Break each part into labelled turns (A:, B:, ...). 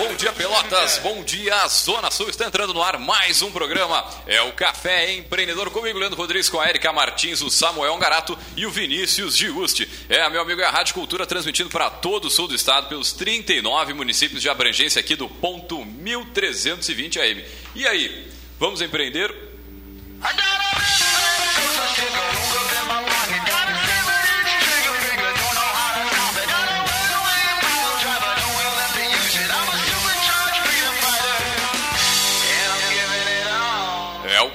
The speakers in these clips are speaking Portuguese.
A: Bom dia, Pelotas. Bom dia, Zona Sul. Está entrando no ar mais um programa. É o Café Empreendedor comigo, Leandro Rodrigues, com a Erika Martins, o Samuel Garato e o Vinícius Giusti. É, meu amigo, é a Rádio Cultura transmitindo para todo o sul do estado, pelos 39 municípios de abrangência aqui do ponto 1320 AM. E aí, vamos empreender? É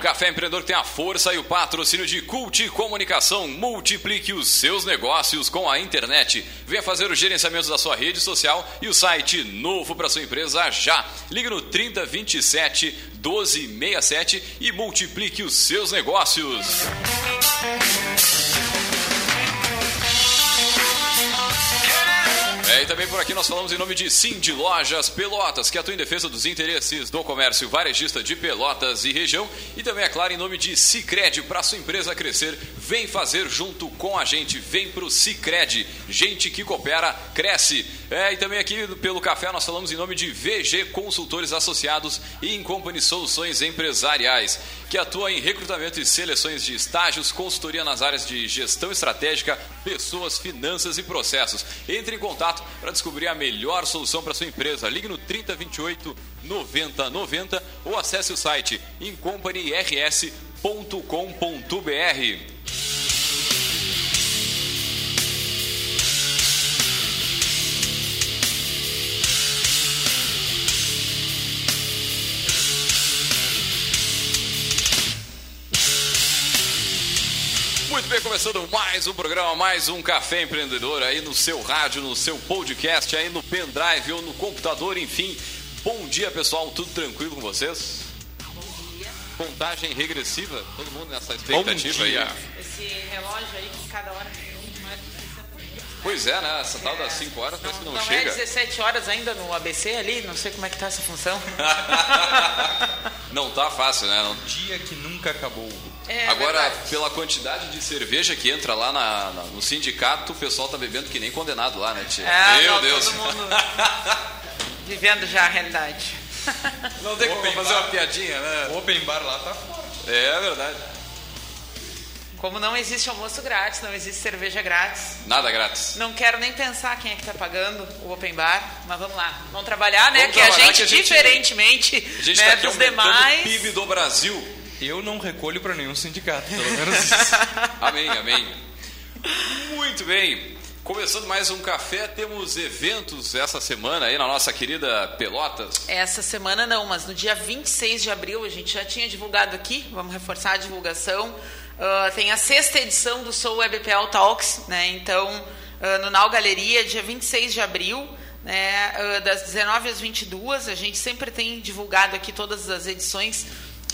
A: Café Empreendedor tem a força e o patrocínio de Cult Comunicação. Multiplique os seus negócios com a internet. Venha fazer o gerenciamento da sua rede social e o site novo para sua empresa já. Ligue no 3027 1267 e multiplique os seus negócios. É, e também por aqui nós falamos em nome de Cindy Lojas Pelotas, que atua em defesa dos interesses do comércio varejista de Pelotas e região. E também, é claro, em nome de Cicred, para sua empresa crescer, vem fazer junto com a gente. Vem pro Cicred, gente que coopera, cresce. É, e também aqui pelo café nós falamos em nome de VG Consultores Associados e Company Soluções Empresariais, que atua em recrutamento e seleções de estágios, consultoria nas áreas de gestão estratégica, pessoas, finanças e processos. Entre em contato para descobrir a melhor solução para sua empresa. Ligue no 3028 9090 ou acesse o site incompanyrs.com.br. Muito bem, começando mais um programa, mais um Café Empreendedor aí no seu rádio, no seu podcast, aí no pendrive ou no computador, enfim. Bom dia, pessoal, tudo tranquilo com vocês?
B: Bom dia.
A: Contagem regressiva, todo mundo nessa expectativa aí.
B: Esse relógio aí que cada hora tem um, não é 60 minutos.
A: Pois é, né? Essa tal das 5 horas parece que não,
B: não
A: chega.
B: é 17 horas ainda no ABC ali, não sei como é que tá essa função.
A: não tá fácil, né? Não-
C: Dia que nunca acabou.
B: É
A: Agora,
B: verdade.
A: pela quantidade de cerveja que entra lá na- na- no sindicato, o pessoal tá bebendo que nem condenado lá, né, tia?
B: É,
A: Meu
B: não,
A: Deus.
B: todo mundo vivendo já a realidade.
A: Não tem como fazer
C: bar.
A: uma piadinha, né?
C: O open bar lá tá forte.
A: É verdade.
B: Como não existe almoço grátis, não existe cerveja grátis.
A: Nada grátis.
B: Não quero nem pensar quem é que tá pagando o open bar, mas vamos lá. Vamos trabalhar, né?
A: Vamos
B: que, a
A: trabalhar,
B: gente,
A: que a gente-
B: diferentemente
A: A gente
B: né,
A: tá aqui
B: dos demais.
A: o PIB do Brasil.
C: Eu não recolho pra nenhum sindicato, pelo menos isso.
A: Amém, amém. Muito bem. Começando mais um café, temos eventos essa semana aí na nossa querida Pelotas.
B: Essa semana não, mas no dia 26 de abril a gente já tinha divulgado aqui, vamos reforçar a divulgação. Ah, tem a sexta edição do Soul WebPL Talks, né? Então, ah, no Nau Galeria, dia 26 de abril, né? Ah, das 19 às 22, a gente sempre tem divulgado aqui todas as edições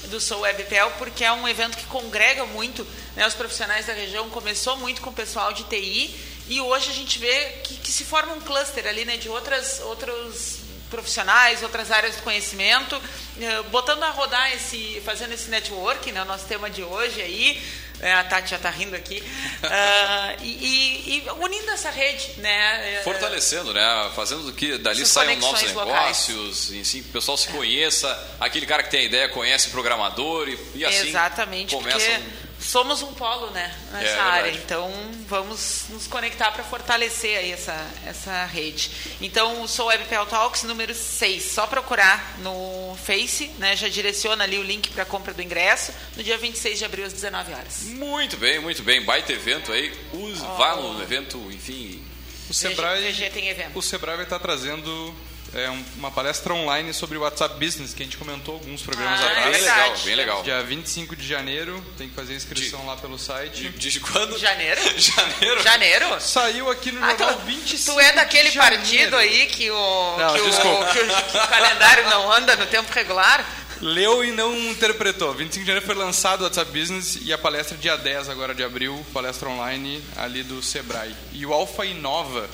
B: do Soul WebPel, porque é um evento que congrega muito né, os profissionais da região, começou muito com o pessoal de TI e hoje a gente vê que, que se forma um cluster ali né, de outras, outros profissionais, outras áreas do conhecimento, eh, botando a rodar esse, fazendo esse network, né, o nosso tema de hoje aí, eh, a Tati já está rindo aqui, ah, e, e- e unindo essa rede, né? eh,
A: Fortalecendo, né? Fazendo do que dali saiam novos
B: locais.
A: negócios, e assim, que o pessoal se conheça, aquele cara que tem a ideia conhece o programador e, e assim
B: Exatamente,
A: começam.
B: porque somos um polo né, nessa
A: É,
B: área.
A: verdade.
B: Então vamos nos conectar para fortalecer aí essa, essa rede. Então, sou WebPL Talks número 6. Só procurar no Face, né? Já direciona ali o link para compra do ingresso, no dia 26 de abril às 19 horas.
A: Muito bem, muito bem. Baita evento aí. Use, Vá no evento, enfim.
C: O Sebrae,
B: VG tem evento.
C: o Sebrae vai estar trazendo é, um- uma palestra online sobre o WhatsApp Business, que a gente comentou alguns programas
B: Ah, é
A: Bem
C: atrás.
B: verdade.
A: legal, bem legal.
C: Dia 25 de janeiro, tem que fazer a inscrição lá pelo site.
A: De, de quando?
B: Janeiro?
A: Janeiro?
B: Janeiro?
C: Saiu aqui no
B: Ah,
C: jornal
B: tu,
C: 25
B: tu é daquele
C: de
B: partido aí que o,
C: Não,
B: que, o, que o- que o calendário não anda no tempo regular?
C: Leu e não interpretou. 25 de janeiro foi lançado o WhatsApp Business e a palestra dia 10 agora de abril, palestra online ali do Sebrae. E o Alfa Inova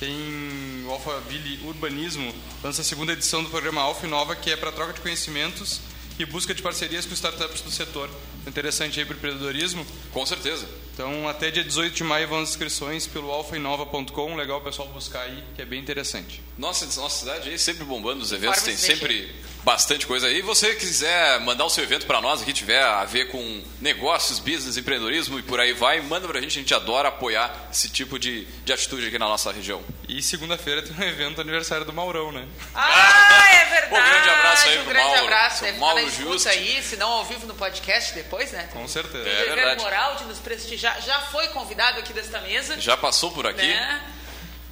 C: tem o Alphaville Urbanismo, lança a segunda edição do programa Alfa Inova, que é para troca de conhecimentos e busca de parcerias com startups do setor. Interessante aí para o empreendedorismo.
A: Com certeza.
C: Então, até dia 18 de maio vão as inscrições pelo alfainova.com. Legal o pessoal buscar aí, que é bem interessante.
A: Nossa, nossa cidade aí sempre bombando os eventos, tem sempre bastante coisa aí. você quiser mandar o seu evento para nós, que tiver a ver com negócios, business, empreendedorismo e por aí vai, manda pra gente, a gente adora apoiar esse tipo de, de atitude aqui na nossa região.
C: E segunda-feira tem um evento aniversário do Maurão, né?
B: Ah, é verdade!
A: Pô, grande abraço aí
B: um
A: pro
B: grande
A: Mauro.
B: abraço, deve
A: Mauro
B: estar aí, se não ao vivo no podcast depois, né?
C: Com certeza.
A: É
B: Tem dever
A: verdade.
B: moral de nos prestigiar. Já foi convidado aqui desta mesa.
A: Já passou por aqui.
B: Né?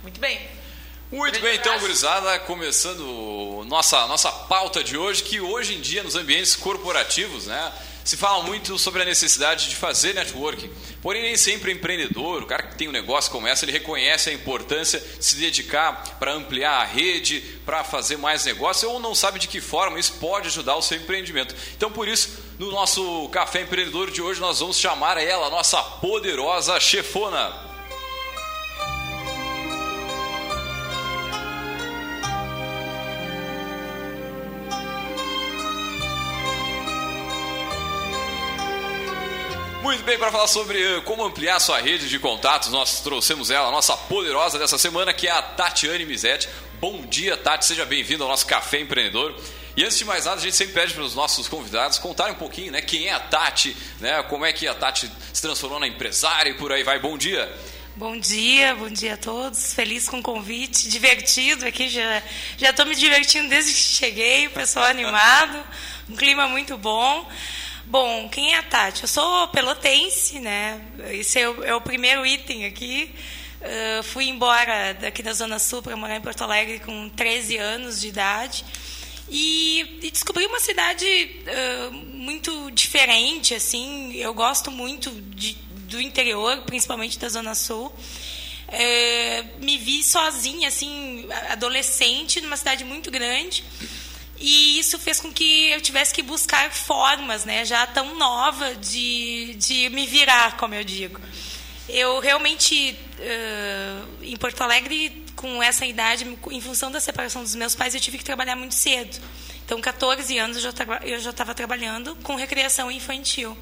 B: Muito bem.
A: Muito bem, então, gurizada, começando nossa, nossa pauta de hoje, que hoje em dia nos ambientes corporativos, né, se fala muito sobre a necessidade de fazer networking. Porém, nem sempre o empreendedor, o cara que tem um negócio como essa, ele reconhece a importância de se dedicar para ampliar a rede, para fazer mais negócio, ou não sabe de que forma isso pode ajudar o seu empreendimento. Então, por isso, no nosso Café Empreendedor de hoje, nós vamos chamar ela, a nossa poderosa chefona. Muito bem, para falar sobre eh, como ampliar sua rede de contatos, nós trouxemos ela, a nossa poderosa dessa semana, que é a Tatiane Mizetti. Bom dia, Tati, seja bem-vindo ao nosso Café Empreendedor. E antes de mais nada, a gente sempre pede para os nossos convidados contarem um pouquinho, né, quem é a Tati, né, como é que a Tati se transformou na empresária e por aí vai. Bom dia.
D: Bom dia, bom dia a todos. Feliz com o convite, divertido aqui. Já já estou me divertindo desde que cheguei, o pessoal animado, um clima muito bom. Bom, quem é a Tati? Eu sou pelotense, né? Esse é o, é o primeiro item aqui. Uh, fui embora daqui da Zona Sul para morar em Porto Alegre com 13 anos de idade. E, e descobri uma cidade uh, muito diferente, assim. Eu gosto muito de, do interior, principalmente da Zona Sul. É, me vi sozinha, assim, adolescente, numa cidade muito grande. E isso fez com que eu tivesse que buscar formas, né, já tão nova, de, de me virar, como eu digo. Eu realmente, uh, em Porto Alegre, com essa idade, em função da separação dos meus pais, eu tive que trabalhar muito cedo. Então, 14 anos eu já estava trabalhando com recreação infantil.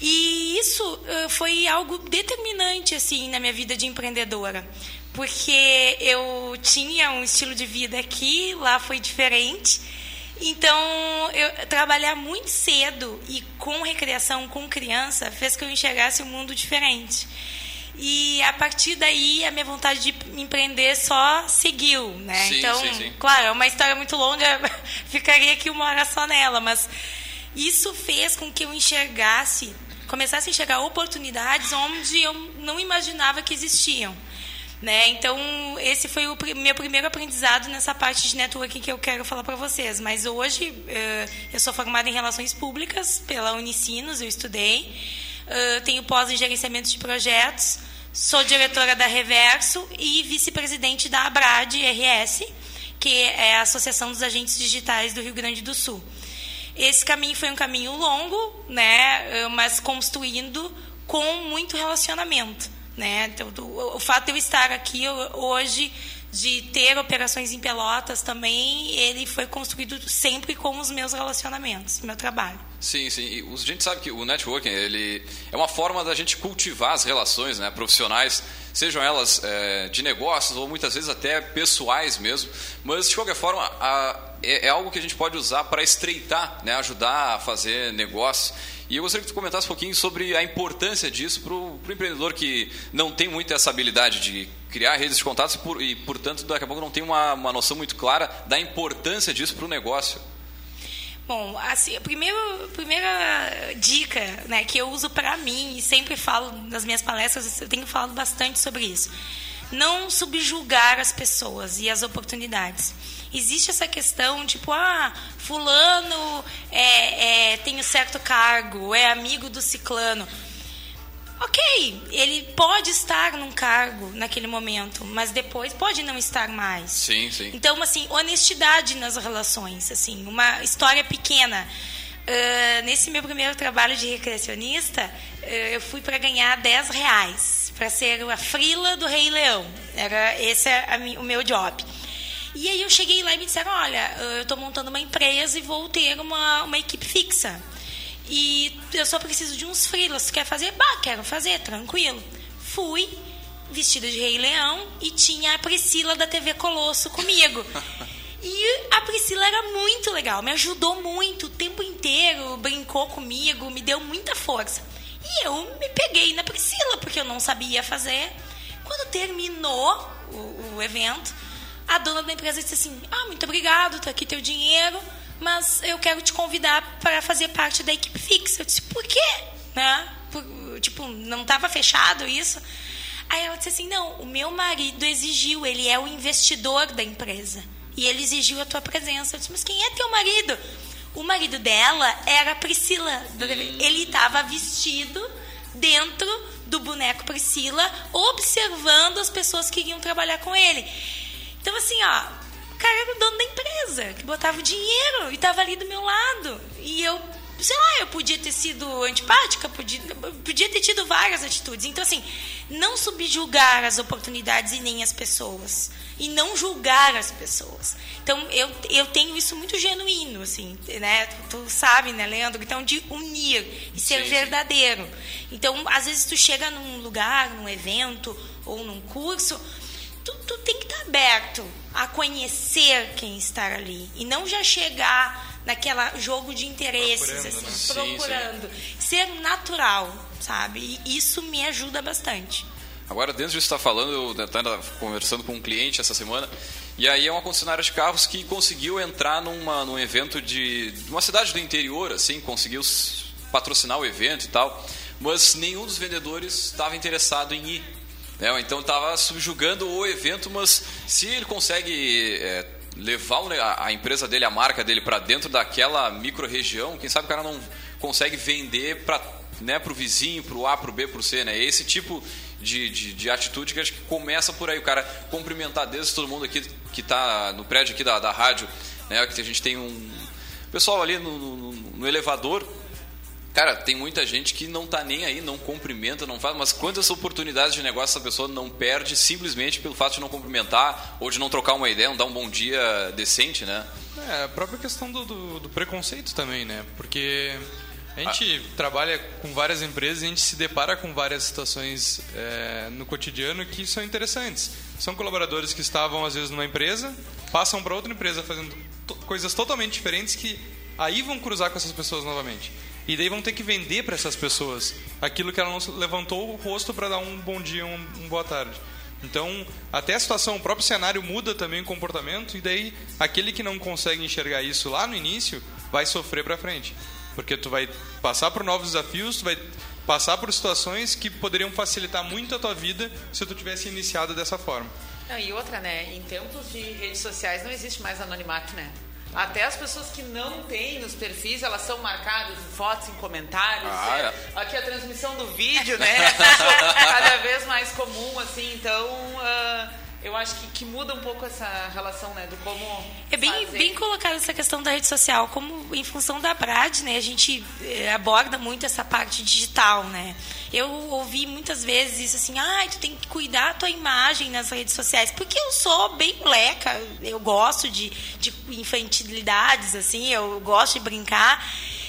D: E isso uh, foi algo determinante assim na minha vida de empreendedora, porque eu tinha um estilo de vida aqui, lá foi diferente. Então, eu trabalhar muito cedo e com recreação com criança fez que eu enxergasse um mundo diferente. E a partir daí a minha vontade de empreender só seguiu, né?
A: Sim,
D: então,
A: sim, sim.
D: claro, é uma história muito longa, ficaria aqui uma hora só nela, mas isso fez com que eu enxergasse, começasse a enxergar oportunidades onde eu não imaginava que existiam. Né? Então, esse foi o meu primeiro aprendizado nessa parte de networking que eu quero falar para vocês. Mas hoje, eh, eu sou formada em Relações Públicas pela Unicinos, eu estudei. Eh, tenho pós em Gerenciamento de Projetos. Sou diretora da Reverso e vice-presidente da ABRAD RS, que é a Associação dos Agentes Digitais do Rio Grande do Sul. Esse caminho foi um caminho longo, né, mas construindo com muito relacionamento. Né? Então, o, o fato de eu estar aqui hoje, de ter operações em Pelotas também, ele foi construído sempre com os meus relacionamentos, meu trabalho.
A: Sim, sim. E a gente sabe que o networking ele é uma forma da gente cultivar as relações né, profissionais, sejam elas é, de negócios ou muitas vezes até pessoais mesmo. Mas, de qualquer forma, a, é, é, algo que a gente pode usar para estreitar, né, ajudar a fazer negócios. E eu gostaria que tu comentasse um pouquinho sobre a importância disso para o empreendedor que não tem muito essa habilidade de criar redes de contatos e, por, e portanto, daqui a pouco não tem uma, uma noção muito clara da importância disso para o negócio.
D: Bom, assim, a primeira, primeira dica né, que eu uso para mim, e sempre falo nas minhas palestras, eu tenho falado bastante sobre isso. Não subjugar as pessoas e as oportunidades. Existe essa questão, tipo, ah, fulano é, é, tem um certo cargo, é amigo do ciclano. Ok, ele pode estar num cargo naquele momento, mas depois pode não estar mais.
A: Sim, sim.
D: Então, assim, honestidade nas relações, assim, uma história pequena. Uh, nesse meu primeiro trabalho de recreacionista, uh, eu fui para ganhar 10 reais, para ser a frila do Rei Leão. Era esse é a, o meu job. E aí eu cheguei lá e me disseram, olha, eu estou montando uma empresa e vou ter uma, uma equipe fixa. E eu só preciso de uns freelas. Tu quer fazer? Bah, quero fazer, tranquilo. Fui, vestida de Rei Leão, e tinha a Priscila da TV Colosso comigo. E a Priscila era muito legal, me ajudou muito o tempo inteiro, brincou comigo, me deu muita força. E eu me peguei na Priscila, porque eu não sabia fazer. Quando terminou o, o evento, a dona da empresa disse assim: Ah, muito obrigado, tá aqui teu dinheiro, mas eu quero te convidar para fazer parte da equipe fixa. Eu disse: Por quê? Né? Por, tipo, não estava fechado isso? Aí ela disse assim: Não, o meu marido exigiu, ele é o investidor da empresa. E ele exigiu a tua presença. Eu disse, mas quem é teu marido? O marido dela era a Priscila. Ele estava vestido dentro do boneco Priscila, observando as pessoas que iriam trabalhar com ele. Então, assim, ó, o cara era o dono da empresa, que botava o dinheiro e estava ali do meu lado. E eu, sei lá, eu podia ter sido antipática, podia, podia ter tido várias atitudes. Então, assim, não subjugar as oportunidades e nem as pessoas e não julgar as pessoas. Então, eu, eu tenho isso muito genuíno, assim, né? Tu, tu sabe, né, Leandro? Então, de unir e ser sim, verdadeiro. Então, às vezes tu chega num lugar, num evento ou num curso, tu, tu tem que estar aberto a conhecer quem está ali e não já chegar naquela jogo de interesses, procurando, assim, né? procurando. Sim, ser natural, sabe? E isso me ajuda bastante.
A: Agora, dentro disso está falando, eu estava conversando com um cliente essa semana, e aí é uma concessionária de carros que conseguiu entrar numa, num evento de, de uma cidade do interior, assim, conseguiu patrocinar o evento e tal, mas nenhum dos vendedores estava interessado em ir. Né? Então estava subjugando o evento, mas se ele consegue é, levar a, a empresa dele, a marca dele para dentro daquela micro-região, quem sabe o cara não consegue vender para né, o vizinho, para o A, para o B, para o C. Né? Esse tipo de, de, de, atitude que acho que começa por aí. O cara cumprimentar desde todo mundo aqui que está no prédio aqui da, da rádio, né? Que a gente tem um pessoal ali no, no, no elevador. Cara, tem muita gente que não está nem aí, não cumprimenta, não faz, mas quantas oportunidades de negócio essa pessoa não perde simplesmente pelo fato de não cumprimentar ou de não trocar uma ideia, não dar um bom dia decente, né?
C: É, a própria questão do, do, do preconceito também, né? Porque a gente ah. trabalha com várias empresas e a gente se depara com várias situações é, no cotidiano que são interessantes. São colaboradores que estavam, às vezes, numa empresa, passam para outra empresa fazendo coisas totalmente diferentes que aí vão cruzar com essas pessoas novamente. E daí vão ter que vender para essas pessoas aquilo que ela não levantou o rosto para dar um bom dia, um, um boa tarde. Então, até a situação, o próprio cenário muda também o comportamento, e daí aquele que não consegue enxergar isso lá no início vai sofrer para frente. Porque tu vai passar por novos desafios, tu vai passar por situações que poderiam facilitar muito a tua vida se tu tivesse iniciado dessa forma.
B: Não, e outra, né? Em tempos de redes sociais não existe mais anonimato, né? Até as pessoas que não têm nos perfis, elas são marcadas em fotos, em comentários. Ah, é. Aqui a transmissão do vídeo, né? Cada vez mais comum, assim. Então, uh, eu acho que, que, muda um pouco essa relação, né, do como
D: É bem, fazer. bem colocada essa questão da rede social, como em função da Brad, né, a gente eh, aborda muito essa parte digital, né. Eu ouvi muitas vezes isso assim, ah, tu tem que cuidar a tua imagem nas redes sociais, porque eu sou bem moleca, eu gosto de, de infantilidades, assim, eu gosto de brincar,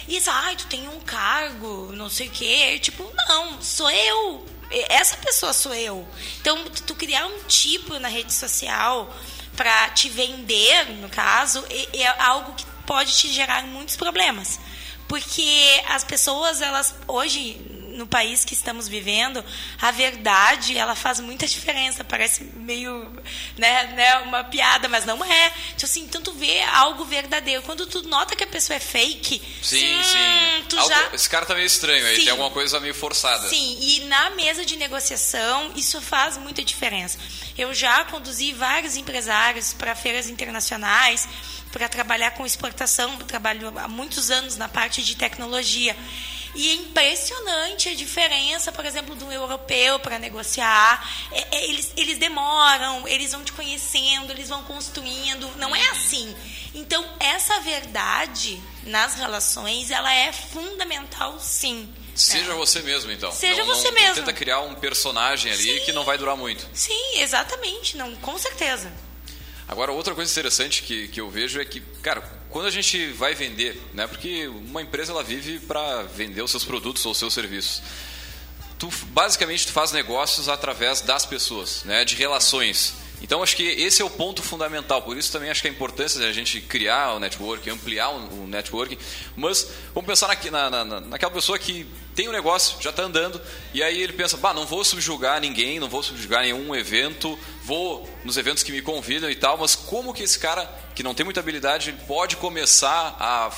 D: e isso, ah, tu tem um cargo, não sei o quê, tipo, não, sou eu, essa pessoa sou eu. Então, tu criar um tipo na rede social para te vender, no caso, é algo que pode te gerar muitos problemas. Porque as pessoas, elas hoje no país que estamos vivendo, a verdade, ela faz muita diferença. Parece meio, né, né uma piada, mas não é. Tipo assim, tanto vê algo verdadeiro. Quando tu nota que a pessoa é fake,
A: sim, hum, sim. Algo, já... Esse cara tá meio estranho aí, tem alguma coisa meio forçada.
D: Sim, e na mesa de negociação, isso faz muita diferença. Eu já conduzi vários empresários para feiras internacionais para trabalhar com exportação, trabalho há muitos anos na parte de tecnologia. E é impressionante a diferença, por exemplo, do europeu para negociar. É, é, eles, eles demoram, eles vão te conhecendo, eles vão construindo. Não é assim. Então, essa verdade nas relações, ela é fundamental, sim.
A: Seja é. você mesmo, então.
D: Seja não, você não, mesmo.
A: tenta criar um personagem ali sim. que não vai durar muito.
D: Sim, exatamente. Não, com certeza.
A: Agora, outra coisa interessante que, que eu vejo é que, cara, quando a gente vai vender, né? Porque uma empresa ela vive para vender os seus produtos ou os seus serviços. Tu basicamente tu faz negócios através das pessoas, né? De relações. Então acho que esse é o ponto fundamental. Por isso também acho que a importância de a gente criar o network, ampliar o network. Mas vamos pensar na, na, na, naquela pessoa que tem um negócio, já está andando, e aí ele pensa, bah, não vou subjugar ninguém, não vou subjugar nenhum evento, vou nos eventos que me convidam e tal, mas como que esse cara que não tem muita habilidade pode começar a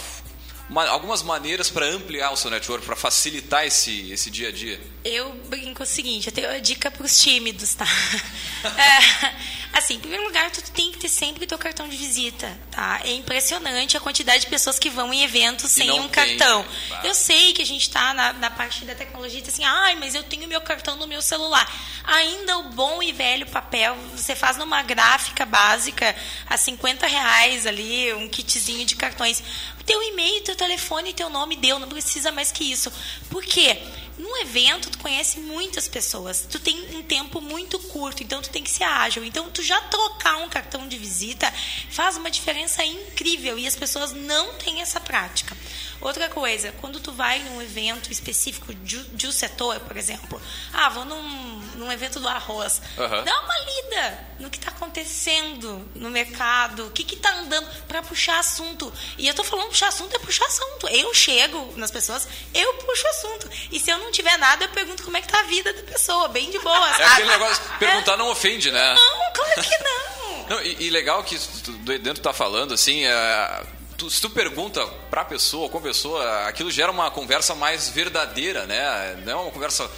A: uma, algumas maneiras para ampliar o seu network, para facilitar esse, esse dia a dia?
D: Eu brinco o seguinte, eu tenho uma dica para os tímidos, tá? É, assim, em primeiro lugar, tu tem que ter sempre teu cartão de visita, tá? É impressionante a quantidade de pessoas que vão em eventos sem um tem, cartão. Eu sei que a gente está na, na, parte da tecnologia, assim, ai, mas eu tenho meu cartão no meu celular. Ainda o bom e velho papel, você faz numa gráfica básica a 50 reais ali, um kitzinho de cartões teu e-mail, teu telefone, teu nome deu, não precisa mais que isso. Por quê? Num evento, tu conhece muitas pessoas, tu tem um tempo muito curto, então tu tem que ser ágil. Então, tu já trocar um cartão de visita faz uma diferença incrível e as pessoas não têm essa prática. Outra coisa, quando tu vai num evento específico de, de um setor, por exemplo, ah, vou num, num evento do arroz, uhum. dá uma lida no que está acontecendo no mercado, o que está andando para puxar assunto. E eu estou falando puxar assunto é puxar assunto. Eu chego nas pessoas, eu puxo assunto. E se eu não tiver nada, eu pergunto como é que tá a vida da pessoa, bem de boa.
A: É aquele negócio, perguntar é, não ofende, né?
D: Não, claro que não.
A: não e, e, legal que dentro tá falando assim, é, tu, se tu pergunta para a pessoa, com a pessoa, aquilo gera uma conversa mais verdadeira, né? Não é uma conversa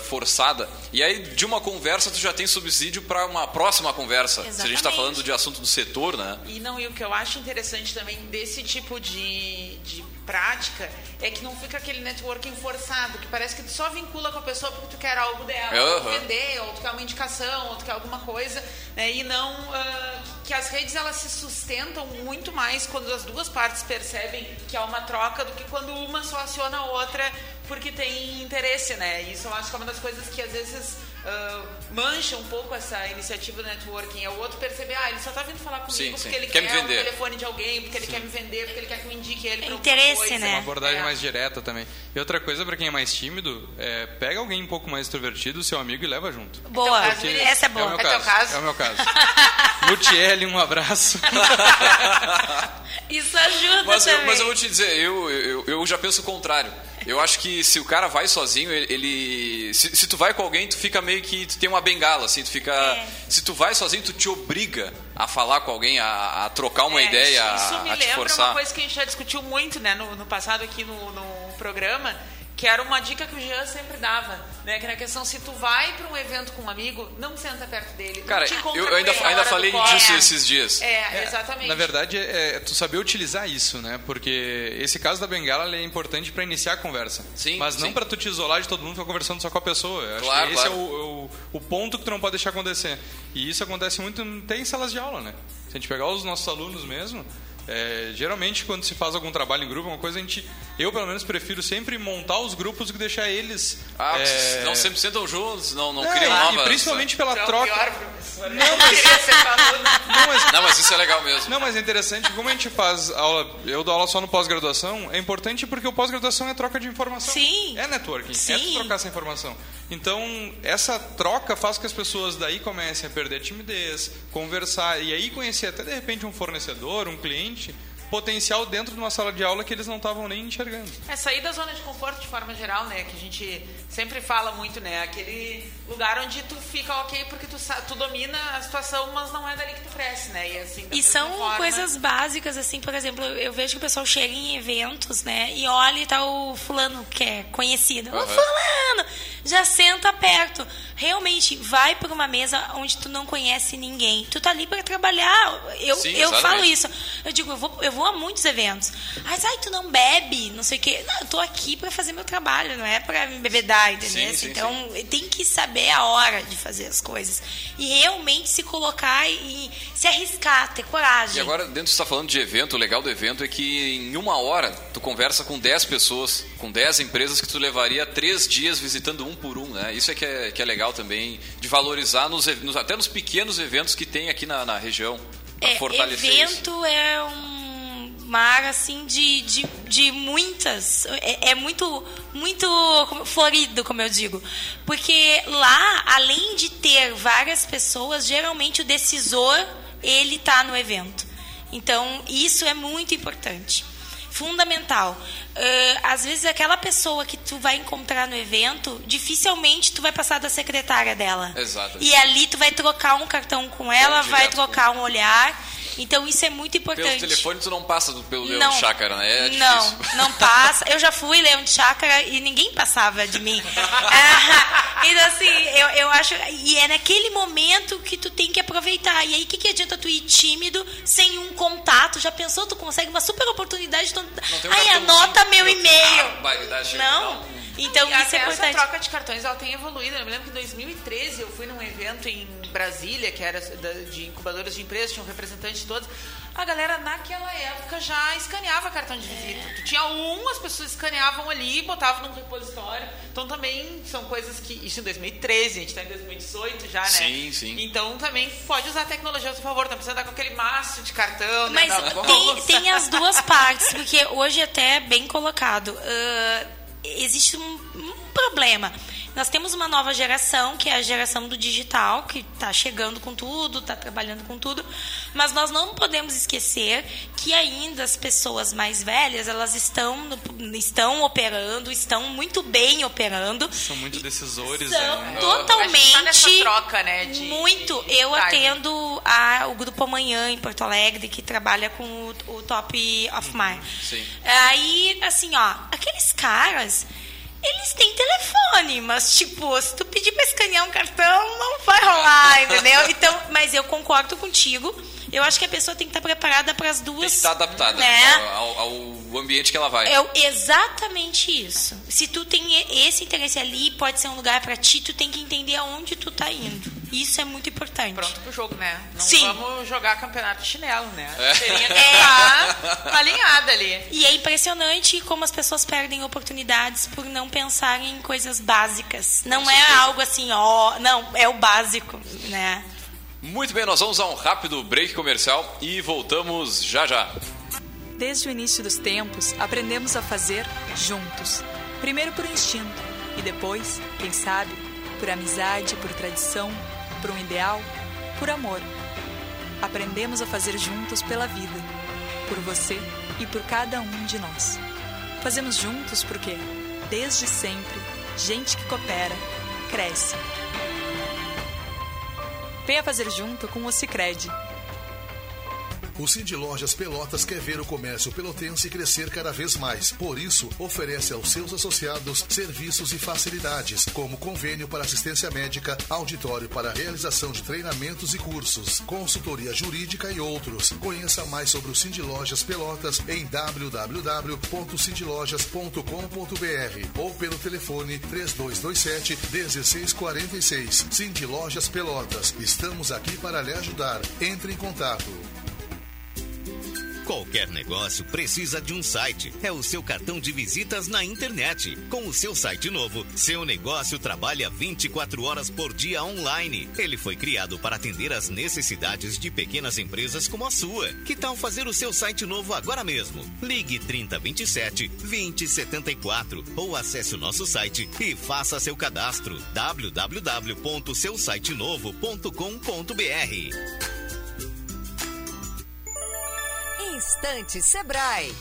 A: forçada. E aí, de uma conversa, tu já tem subsídio para uma próxima conversa. Exatamente. Se a gente está falando de assunto do setor, né?
B: E não, e o que eu acho interessante também desse tipo de, de prática é que não fica aquele networking forçado, que parece que tu só vincula com a pessoa porque tu quer algo dela, uhum. ou vender, ou tu quer uma indicação, ou tu quer alguma coisa, né? E não uh, que as redes elas se sustentam muito mais quando as duas partes percebem que há uma troca do que quando uma só aciona a outra porque tem interesse, né? Isso eu acho que é uma das coisas que às vezes uh, mancha um pouco essa iniciativa do networking. É o outro perceber, ah, ele só está vindo falar comigo sim, porque sim. ele quer, quer o telefone de alguém, porque ele sim. quer me vender, porque ele quer que eu indique ele para
D: Interesse,
C: coisa.
D: né?
C: Uma abordagem é. mais direta também. E outra coisa para quem é mais tímido, é, pega alguém um pouco mais extrovertido, seu amigo, e leva junto.
D: Boa, essa é boa. É o
C: meu é caso. caso. É o meu caso. Lutiele, um abraço.
D: Isso ajuda
A: mas,
D: também.
A: mas eu vou te dizer, eu, eu, eu já penso o contrário. Eu acho que se o cara vai sozinho, ele. Se, se, tu vai com alguém, tu fica meio que. Tu tem uma bengala, assim, tu fica. É. Se tu vai sozinho, tu te obriga a falar com alguém, a, a trocar uma é, ideia,
B: isso me
A: a,
B: a te
A: forçar.
B: uma coisa que a gente já discutiu muito, né, no, no passado aqui no, no programa que era uma dica que o Jean sempre dava, né? Que na questão, se tu vai para um evento com um amigo, não senta perto dele.
A: Cara, eu ainda, ainda falei disso esses dias.
B: É, é, exatamente.
C: Na verdade, é, é, tu saber utilizar isso, né? Porque esse caso da bengala é importante para iniciar a conversa. Sim. Mas não para tu te isolar de todo mundo que tá conversando só com a pessoa. Eu claro, acho que esse claro. é o, o, o ponto que tu não pode deixar acontecer. E isso acontece muito até em salas de aula, né? Se a gente pegar os nossos alunos mesmo, é, geralmente, quando se faz algum trabalho em grupo, é uma coisa a gente. Eu, pelo menos, prefiro sempre montar os grupos do que deixar eles.
A: Ah, é... não sempre sentam juntos, não, não é, criam novas.
C: E principalmente pela
B: é
C: troca.
B: Pior, professor. Não, mas... não,
A: mas... não, mas isso é legal mesmo.
C: Não, mas é interessante, como a gente faz aula. Eu dou aula só no pós-graduação, é importante porque o pós-graduação é troca de informação.
D: Sim.
C: É networking,
D: Sim.
C: é trocar essa informação. Então, essa troca faz com que as pessoas daí comecem a perder a timidez, conversar, e aí conhecer até de repente um fornecedor, um cliente potencial dentro de uma sala de aula que eles não estavam nem enxergando.
B: É sair da zona de conforto de forma geral, né? Que a gente sempre fala muito, né? Aquele lugar onde tu fica ok porque tu, tu domina a situação, mas não é dali que tu cresce, né?
D: E,
B: assim,
D: e são forma... coisas básicas, assim, por exemplo, eu vejo que o pessoal chega em eventos, né? E olha e tá o fulano que é conhecido. Uhum. O fulano! Já senta perto. Realmente, vai para uma mesa onde tu não conhece ninguém. Tu tá ali para trabalhar. Eu, Sim, eu falo isso. Eu digo, eu vou, eu vou a muitos eventos. Ai, ai, tu não bebe, não sei o quê. Não, eu tô aqui para fazer meu trabalho, não é para me bebedar, entendeu? Sim, sim, então, sim. tem que saber a hora de fazer as coisas. E realmente se colocar e se arriscar, ter coragem.
A: E agora, dentro de você está falando de evento, o legal do evento é que em uma hora tu conversa com 10 pessoas, com 10 empresas que tu levaria três dias visitando um por um, né? Isso é que é, que é legal também, de valorizar nos, nos, até nos pequenos eventos que tem aqui na, na região.
D: É, evento isso. é um mar assim de, de, de muitas. É, é, muito, muito florido, como eu digo. Porque lá, além de ter várias pessoas, geralmente o decisor ele está no evento. Então, isso é muito importante fundamental. Uh, às vezes aquela pessoa que tu vai encontrar no evento, dificilmente tu vai passar da secretária dela.
A: Exato.
D: E ali tu vai trocar um cartão com ela, vai trocar um olhar. Então isso é muito importante.
A: Pelo telefone tu não passa pelo Leão não, Chácara, né? É
D: não, não passa. Eu já fui Leão de Chácara e ninguém passava de mim. ah, então assim, eu, eu acho... E é naquele momento que tu tem que aproveitar. E aí, o que, que adianta tu ir tímido, sem um contato? Já pensou? Tu consegue uma super oportunidade. Tu... Aí anota meu e-mail.
A: Ah,
D: não. Então,
B: e
D: isso é importante.
B: essa troca de cartões ela tem evoluído. Eu me lembro que em 2013 eu fui num evento em Brasília, que era de incubadoras de empresas, tinha um representante de todos. A galera naquela época já escaneava cartão de visita. Tu tinha um, as pessoas escaneavam ali, botavam num repositório. Então também são coisas que. Isso em 2013, a gente está em 2018 já, né?
A: Sim, sim.
B: Então também pode usar a tecnologia a seu favor, não precisa dar com aquele maço de cartão,
D: né? Mas tem, tem, as duas partes, porque hoje até é bem colocado. Uh, existe um, um problema nós temos uma nova geração, que é a geração do digital, que está chegando com tudo, está trabalhando com tudo, mas nós não podemos esquecer que ainda as pessoas mais velhas, elas estão, estão operando, estão muito bem operando.
C: São muito decisores.
D: São
C: né?
D: totalmente...
B: Tá troca, né? De,
D: muito. Eu atendo a, o Grupo Amanhã, em Porto Alegre, que trabalha com o, o Top of Mind.
A: Sim.
D: Aí, assim, ó, aqueles caras eles têm telefone, mas tipo, se tu pedir para escanear um cartão, não vai rolar, entendeu? Então, mas eu concordo contigo. Eu acho que a pessoa tem que estar preparada para as duas. Tem que
A: estar adaptada
D: né?
A: ao, ao, ambiente que ela vai.
D: É exatamente isso. Se tu tem esse interesse ali, pode ser um lugar para ti, tu tem que entender aonde tu tá indo. Isso é muito importante.
B: Pronto pro jogo, né? Não
D: Sim.
B: vamos jogar campeonato de chinelo, né? É. Teria que estar é. alinhada ali.
D: E é impressionante como as pessoas perdem oportunidades por não pensarem em coisas básicas. Não é algo assim, ó, não, é o básico, né?
A: Muito bem, nós vamos a um rápido break comercial e voltamos já já.
E: Desde o início dos tempos, aprendemos a fazer juntos. Primeiro por instinto e depois, quem sabe, por amizade, por tradição, por um ideal, por amor. Aprendemos a fazer juntos pela vida, por você e por cada um de nós. Fazemos juntos porque, desde sempre, gente que coopera, cresce. Venha fazer junto com o Cicred.
F: O Cindy Lojas Pelotas quer ver o comércio pelotense crescer cada vez mais. Por isso, oferece aos seus associados serviços e facilidades, como convênio para assistência médica, auditório para realização de treinamentos e cursos, consultoria jurídica e outros. Conheça mais sobre o Cindy Lojas Pelotas em www.cindylojas.com.br ou pelo telefone 3227 1646. Cindy Lojas Pelotas. Estamos aqui para lhe ajudar. Entre em contato.
G: Qualquer negócio precisa de um site. É o seu cartão de visitas na internet. Com o seu site novo, seu negócio trabalha 24 horas por dia online. Ele foi criado para atender às necessidades de pequenas empresas como a sua. Que tal fazer o seu site novo agora mesmo? Ligue 3027 2074 ou acesse o nosso site e faça seu cadastro www.seusitenovo.com.br.
H: Sebrae.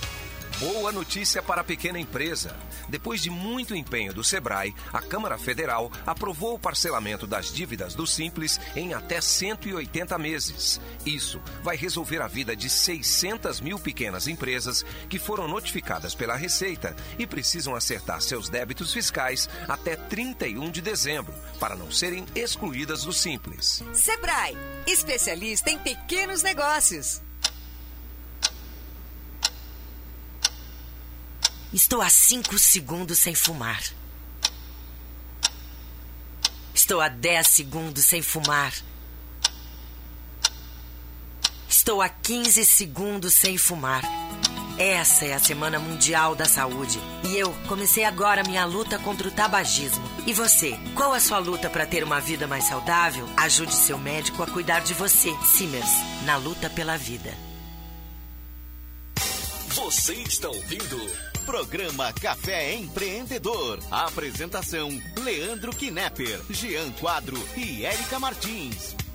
I: Boa notícia para a pequena empresa. Depois de muito empenho do Sebrae, a Câmara Federal aprovou o parcelamento das dívidas do Simples em até 180 meses. Isso vai resolver a vida de 600 mil pequenas empresas que foram notificadas pela Receita e precisam acertar seus débitos fiscais até 31 de dezembro, para não serem excluídas do Simples.
H: Sebrae, especialista em pequenos negócios.
J: Estou há cinco segundos sem fumar. Estou há dez segundos sem fumar. Estou há 15 segundos sem fumar. Essa é a Semana Mundial da Saúde. E eu comecei agora minha luta contra o tabagismo. E você, qual a sua luta para ter uma vida mais saudável? Ajude seu médico a cuidar de você. Simers, na luta pela vida.
G: Você está ouvindo Programa Café Empreendedor. Apresentação: Leandro Knepper, Jean Quadro e Érica Martins.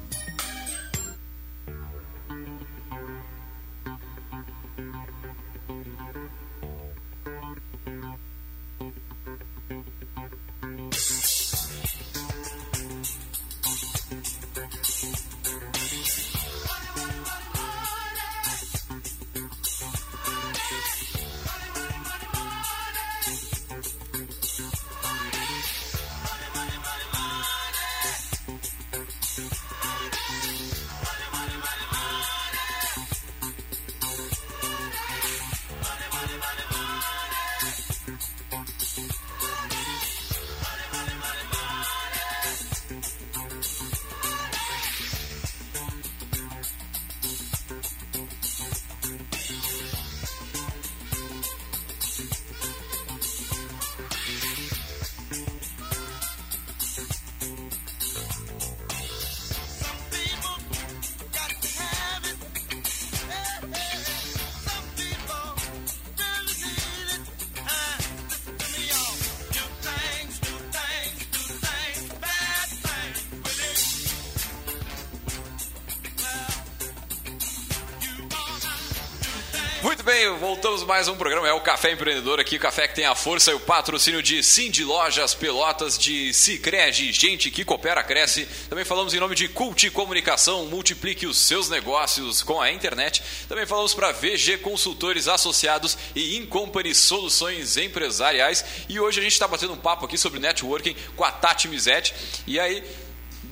A: Bem, voltamos mais um programa. É o Café Empreendedor aqui, o café que tem a força e o patrocínio de Cindy Lojas Pelotas, de Cicred, gente que coopera, cresce. Também falamos em nome de Cult Comunicação, multiplique os seus negócios com a internet. Também falamos para VG Consultores Associados e Incompany Soluções Empresariais. E hoje a gente está batendo um papo aqui sobre networking com a Tati Mizetti. E aí,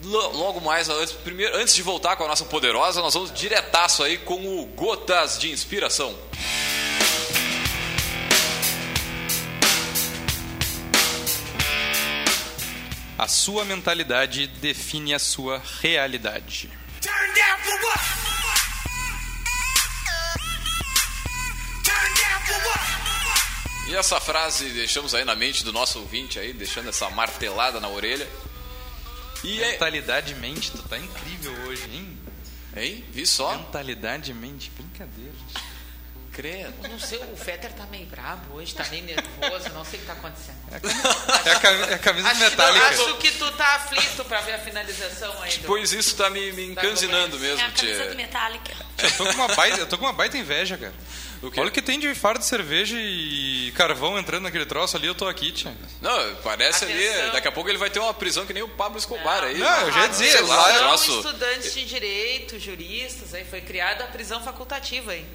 A: Lo- Logo mais, antes, primeiro, antes de voltar com a nossa poderosa, nós vamos diretaço aí com o Gotas de Inspiração.
C: A sua mentalidade define a sua realidade.
A: E essa frase deixamos aí na mente do nosso ouvinte aí, deixando essa martelada na orelha. E é.
C: Mentalidade mente, tu tá incrível hoje, hein?
A: Hein? Vi só.
C: Mentalidade mente, brincadeira.
A: Credo.
B: Eu não sei, o Fetter tá meio brabo hoje, tá meio nervoso, não sei o que tá acontecendo.
C: É a, cam- é a camisa
B: Acho,
C: metálica.
B: acho que tu tá aflito pra ver a finalização aí.
A: Pois isso tá me, me encanzinando
B: Tá
A: mesmo,
D: É a camisa
A: tia.
D: do Metallica.
C: Eu tô com uma baita, eu tô com uma baita inveja, cara.
A: O?
C: Olha o que tem de fardo de cerveja e carvão entrando naquele troço ali, eu tô aqui, tia.
A: Não, parece ali,
B: Atenção.
A: daqui a pouco ele vai ter uma prisão que nem o Pablo Escobar aí.
C: Não, eu já ia dizer,
A: sei lá, um
C: é
B: São
A: troço-
B: estudantes de direito, juristas, aí foi criada a prisão facultativa aí.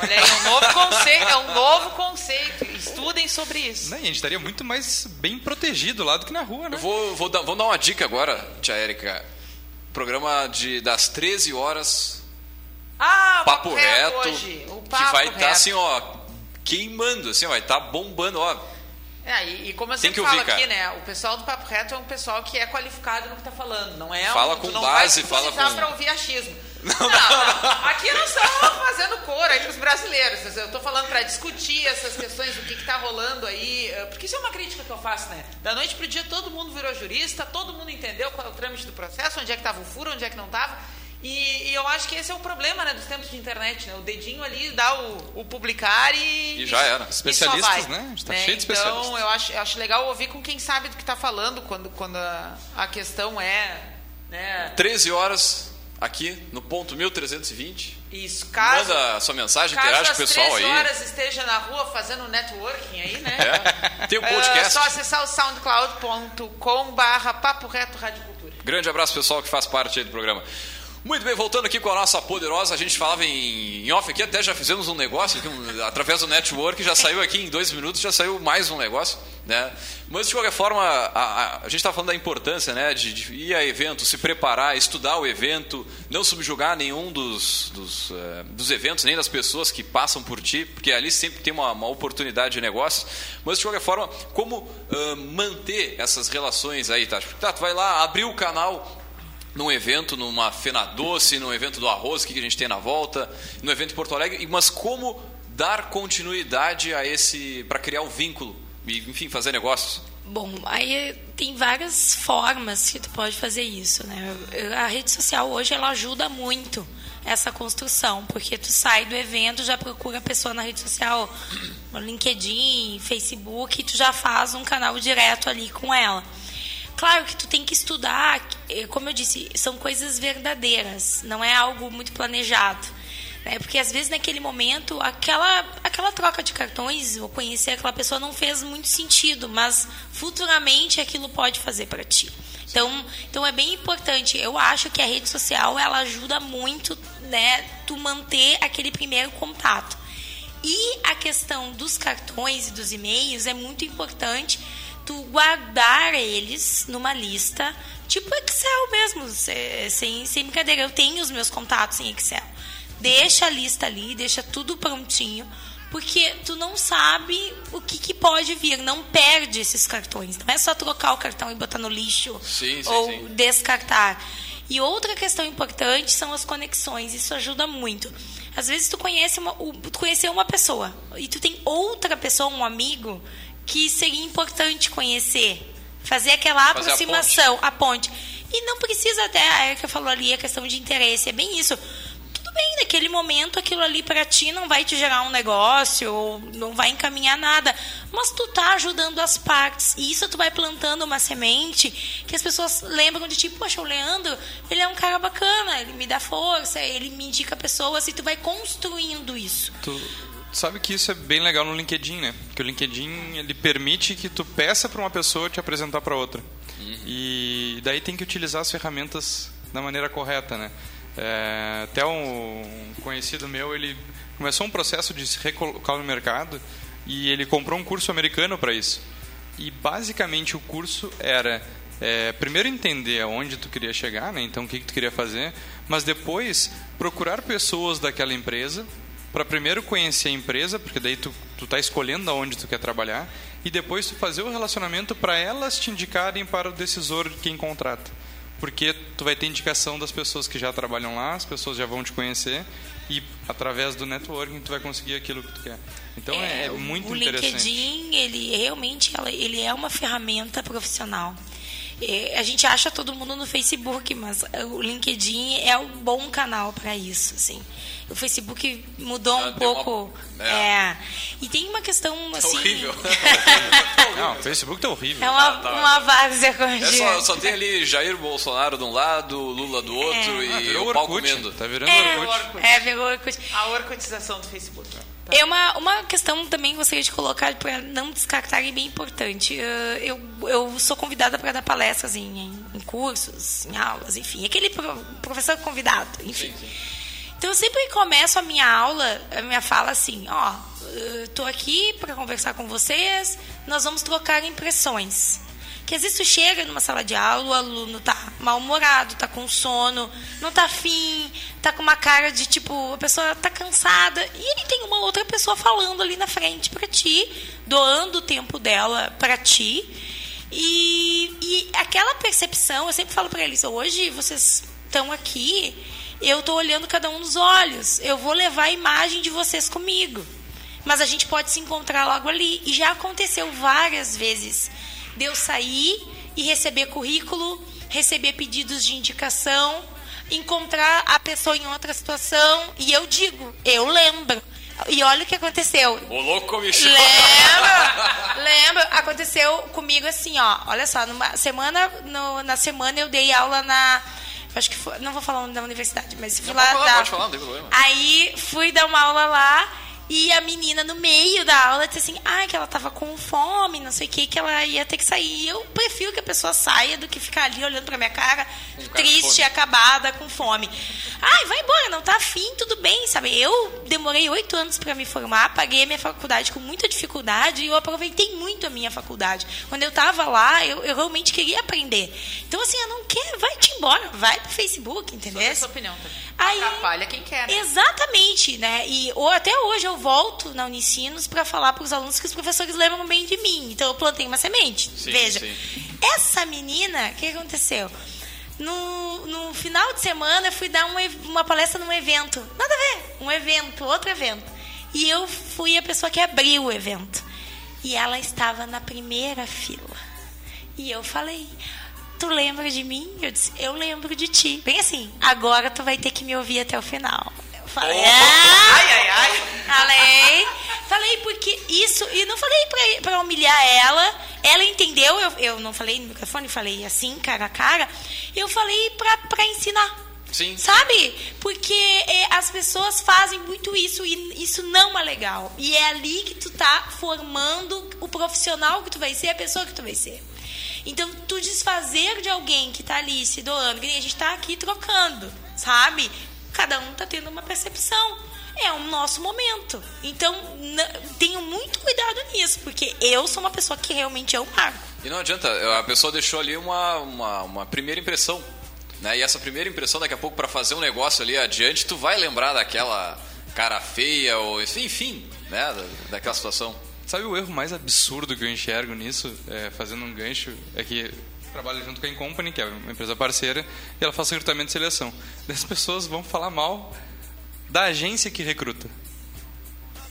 B: Olha aí, é um novo conceito, é um novo conceito. Estudem sobre isso.
C: E a gente estaria muito mais bem protegido lá do que na rua, né?
A: Eu vou, vou dar, vamos dar uma dica agora, tia Érica. Programa de, das 13 horas,
B: Ah, o
A: papo reto,
B: hoje. O papo
A: que vai estar
B: reto.
A: assim, ó, queimando, assim, ó, vai estar bombando, ó.
B: É, e, e como eu
A: Tem
B: sempre
A: que
B: falo
A: ouvir,
B: aqui,
A: cara.
B: né? O pessoal do Papo Reto é um pessoal que é qualificado no que tá falando. Não é
A: Fala
B: um,
A: com
B: não
A: base,
B: vai
A: fala com-
B: pra ouvir achismo. Não, não, Aqui não estamos fazendo cor aí pros brasileiros. Eu tô falando pra discutir essas questões do que, que tá rolando aí. eh, Porque isso é uma crítica que eu faço, né? Da noite pro dia todo mundo virou jurista, todo mundo entendeu qual é o trâmite do processo, onde é que tava o furo, onde é que não tava. E, e eu acho que esse é o problema né, dos tempos de internet, né? O dedinho ali dá o, o publicar e.
A: E já era.
C: Especialistas,
B: vai,
C: né? A gente tá
B: né?
C: cheio de
B: Então,
C: especialistas.
B: eu acho, eu acho legal ouvir com quem sabe do que está falando quando, quando a, a questão é. Né,
A: 13 horas aqui no ponto 1320.
B: isso, caso,
A: Manda sua mensagem,
B: caso
A: interage com o pessoal
B: 13
A: aí.
B: horas esteja na rua fazendo networking aí, né?
A: É. Tem o
B: É
A: podcast.
B: só acessar o soundcloud.com barra Papo Reto Rádio Cultura.
A: Grande abraço pessoal que faz parte aí do programa. Muito bem, voltando aqui com a nossa poderosa, a gente falava em, em off aqui, até já fizemos um negócio, aqui, um- através do network, já saiu aqui em dois minutos, já saiu mais um negócio, né? Mas de qualquer forma, a, a- a gente está falando da importância, né, de, de ir a evento, se preparar, estudar o evento, não subjugar nenhum dos, dos, eh, dos eventos, nem das pessoas que passam por ti, porque ali sempre tem uma, uma oportunidade de negócio. Mas de qualquer forma, como ah, manter essas relações aí, tá? Tá, tu vai lá, abrir o canal num evento, numa Fena Doce, num evento do arroz, o que a gente tem na volta, no evento em Porto Alegre, mas como dar continuidade a esse, para criar um vínculo e, enfim, fazer negócios?
D: Bom, aí tem várias formas que tu pode fazer isso, né? A rede social hoje ela ajuda muito essa construção, porque tu sai do evento, já procura a pessoa na rede social, no LinkedIn, Facebook, e tu já faz um canal direto ali com ela. Claro que tu tem que estudar, eh, como eu disse, são coisas verdadeiras, não é algo muito planejado. Né? Porque às vezes naquele momento aquela, aquela troca de cartões ou conhecer aquela pessoa não fez muito sentido, mas futuramente aquilo pode fazer para ti. Então, então é bem importante. Eu acho que a rede social ela ajuda muito, né, tu manter aquele primeiro contato. E a questão dos cartões e dos e-mails é muito importante tu guardar eles numa lista, tipo Excel mesmo, sem, sem brincadeira. Eu tenho os meus contatos em Excel. Deixa a lista ali, deixa tudo prontinho, porque tu não sabe o que, que pode vir. Não perde esses cartões. Não é só trocar o cartão e botar no lixo
A: sim, sim,
D: ou
A: sim.
D: descartar. E outra questão importante são as conexões. Isso ajuda muito. Às vezes tu conhece uma, tu conheceu uma pessoa e tu tem outra pessoa, um amigo, que seria importante conhecer. Fazer aquela
A: Fazer
D: aproximação, a ponte. a ponte. E não precisa até, a Erika falou ali, a questão de interesse. É bem isso bem, naquele momento aquilo ali para ti não vai te gerar um negócio ou não vai encaminhar nada, mas tu tá ajudando as partes e isso tu vai plantando uma semente que as pessoas lembram de ti, poxa, o Leandro, ele é um cara bacana, ele me dá força, ele me indica pessoas e tu vai construindo isso.
C: Tu sabe que isso é bem legal no LinkedIn, né? Que o LinkedIn ele permite que tu peça para uma pessoa te apresentar para outra. Uhum. E daí tem que utilizar as ferramentas da maneira correta, né? É, até um conhecido meu, ele começou um processo de se recolocar no mercado e ele comprou um curso americano para isso. E basicamente o curso era é, primeiro entender aonde tu queria chegar, né? então o que, que tu queria fazer, mas depois procurar pessoas daquela empresa para primeiro conhecer a empresa, porque daí tu, tu tá escolhendo aonde tu quer trabalhar, e depois tu fazer o relacionamento para elas te indicarem para o decisor de quem contrata porque tu vai ter indicação das pessoas que já trabalham lá, as pessoas já vão te conhecer e através do networking tu vai conseguir aquilo que tu quer. Então é, é muito
D: o
C: interessante.
D: O LinkedIn, ele realmente ele é uma ferramenta profissional. É, a gente acha todo mundo no Facebook, mas o LinkedIn é um bom canal para isso, assim. O Facebook mudou Já um pouco. Uma... É. é. E tem uma questão
A: tá
D: assim.
A: horrível.
C: Não, o Facebook tá horrível.
D: É uma,
A: ah, tá.
D: uma várzea com
A: é só, só tem ali Jair Bolsonaro de um lado, Lula do outro
C: é.
A: e
C: ah,
A: o pau comendo.
C: Tá virando
D: é,
C: Orkut.
D: É, virou Orkut.
B: A orcotização do Facebook.
D: Tá. É uma, uma questão também que gostaria de colocar para não descartar e bem importante. Eu, eu sou convidada para dar palestras em, em, cursos, em aulas, enfim. Aquele professor convidado, enfim. Então eu sempre começo a minha aula, a minha fala assim, ó, estou aqui para conversar com vocês, nós vamos trocar impressões. Que às vezes tu chega numa sala de aula, o aluno tá mal-humorado, tá com sono, não tá afim, tá com uma cara de tipo, a pessoa tá cansada, e ele tem uma outra pessoa falando ali na frente para ti, doando o tempo dela para ti. E, e aquela percepção, eu sempre falo para eles, hoje vocês estão aqui eu estou olhando cada um nos olhos. Eu vou levar a imagem de vocês comigo. Mas a gente pode se encontrar logo ali. E já aconteceu várias vezes de eu sair e receber currículo, receber pedidos de indicação, encontrar a pessoa em outra situação. E eu digo, eu lembro. E olha o que aconteceu.
A: O louco me
D: Lembra? Lembra? Aconteceu comigo assim, ó. Olha só, numa semana, no, na semana eu dei aula na Acho que foi, não vou falar da universidade, mas fui
A: não,
D: lá
A: falar,
D: dar.
A: Falar, não tem problema.
D: Aí fui dar uma aula lá e a menina, no meio da aula, disse assim, ah, que ela tava com fome, não sei o que, que ela ia ter que sair. Eu prefiro que a pessoa saia do que ficar ali olhando pra minha cara, triste, acabada, com fome. Ai, vai embora, não tá afim, tudo bem, sabe? Eu demorei oito anos para me formar, paguei a minha faculdade com muita dificuldade e eu aproveitei muito a minha faculdade. Quando eu tava lá, eu, eu realmente queria aprender. Então, assim, eu não quero, vai-te embora, vai pro Facebook, entendeu?
B: Sua opinião também.
D: Aí,
B: Atrapalha quem quer, né?
D: Exatamente, né? E ou, até hoje eu volto na Unicinos para falar para os alunos que os professores lembram bem de mim. Então eu plantei uma semente.
A: Sim,
D: Veja,
A: sim.
D: essa menina, o que aconteceu? No, no final de semana eu fui dar uma, uma palestra num evento. Nada a ver, um evento, outro evento. E eu fui a pessoa que abriu o evento. E ela estava na primeira fila. E eu falei, tu lembra de mim? Eu disse, eu lembro de ti. Bem assim, agora tu vai ter que me ouvir até o final. Falei, ah!
B: Ai, ai, ai.
D: Falei, falei porque isso, e não falei pra, pra humilhar ela, ela entendeu, eu, eu não falei no microfone, falei assim, cara a cara, eu falei pra, pra ensinar.
A: Sim.
D: Sabe? Porque é, as pessoas fazem muito isso e isso não é legal. E é ali que tu tá formando o profissional que tu vai ser, a pessoa que tu vai ser. Então, tu desfazer de alguém que tá ali se doando, que a gente tá aqui trocando, sabe? Cada um tá tendo uma percepção. É o nosso momento. Então, tenho muito cuidado nisso, porque eu sou uma pessoa que realmente eu marco.
A: E não adianta, a pessoa deixou ali uma, uma, uma primeira impressão. Né? E essa primeira impressão, daqui a pouco, para fazer um negócio ali adiante, tu vai lembrar daquela cara feia, ou enfim, né? da- daquela situação.
C: Sabe o erro mais absurdo que eu enxergo nisso, é, fazendo um gancho, é que eu trabalho junto com a Incompany, que é uma empresa parceira, e ela faz recrutamento e seleção. As pessoas vão falar mal da agência que recruta.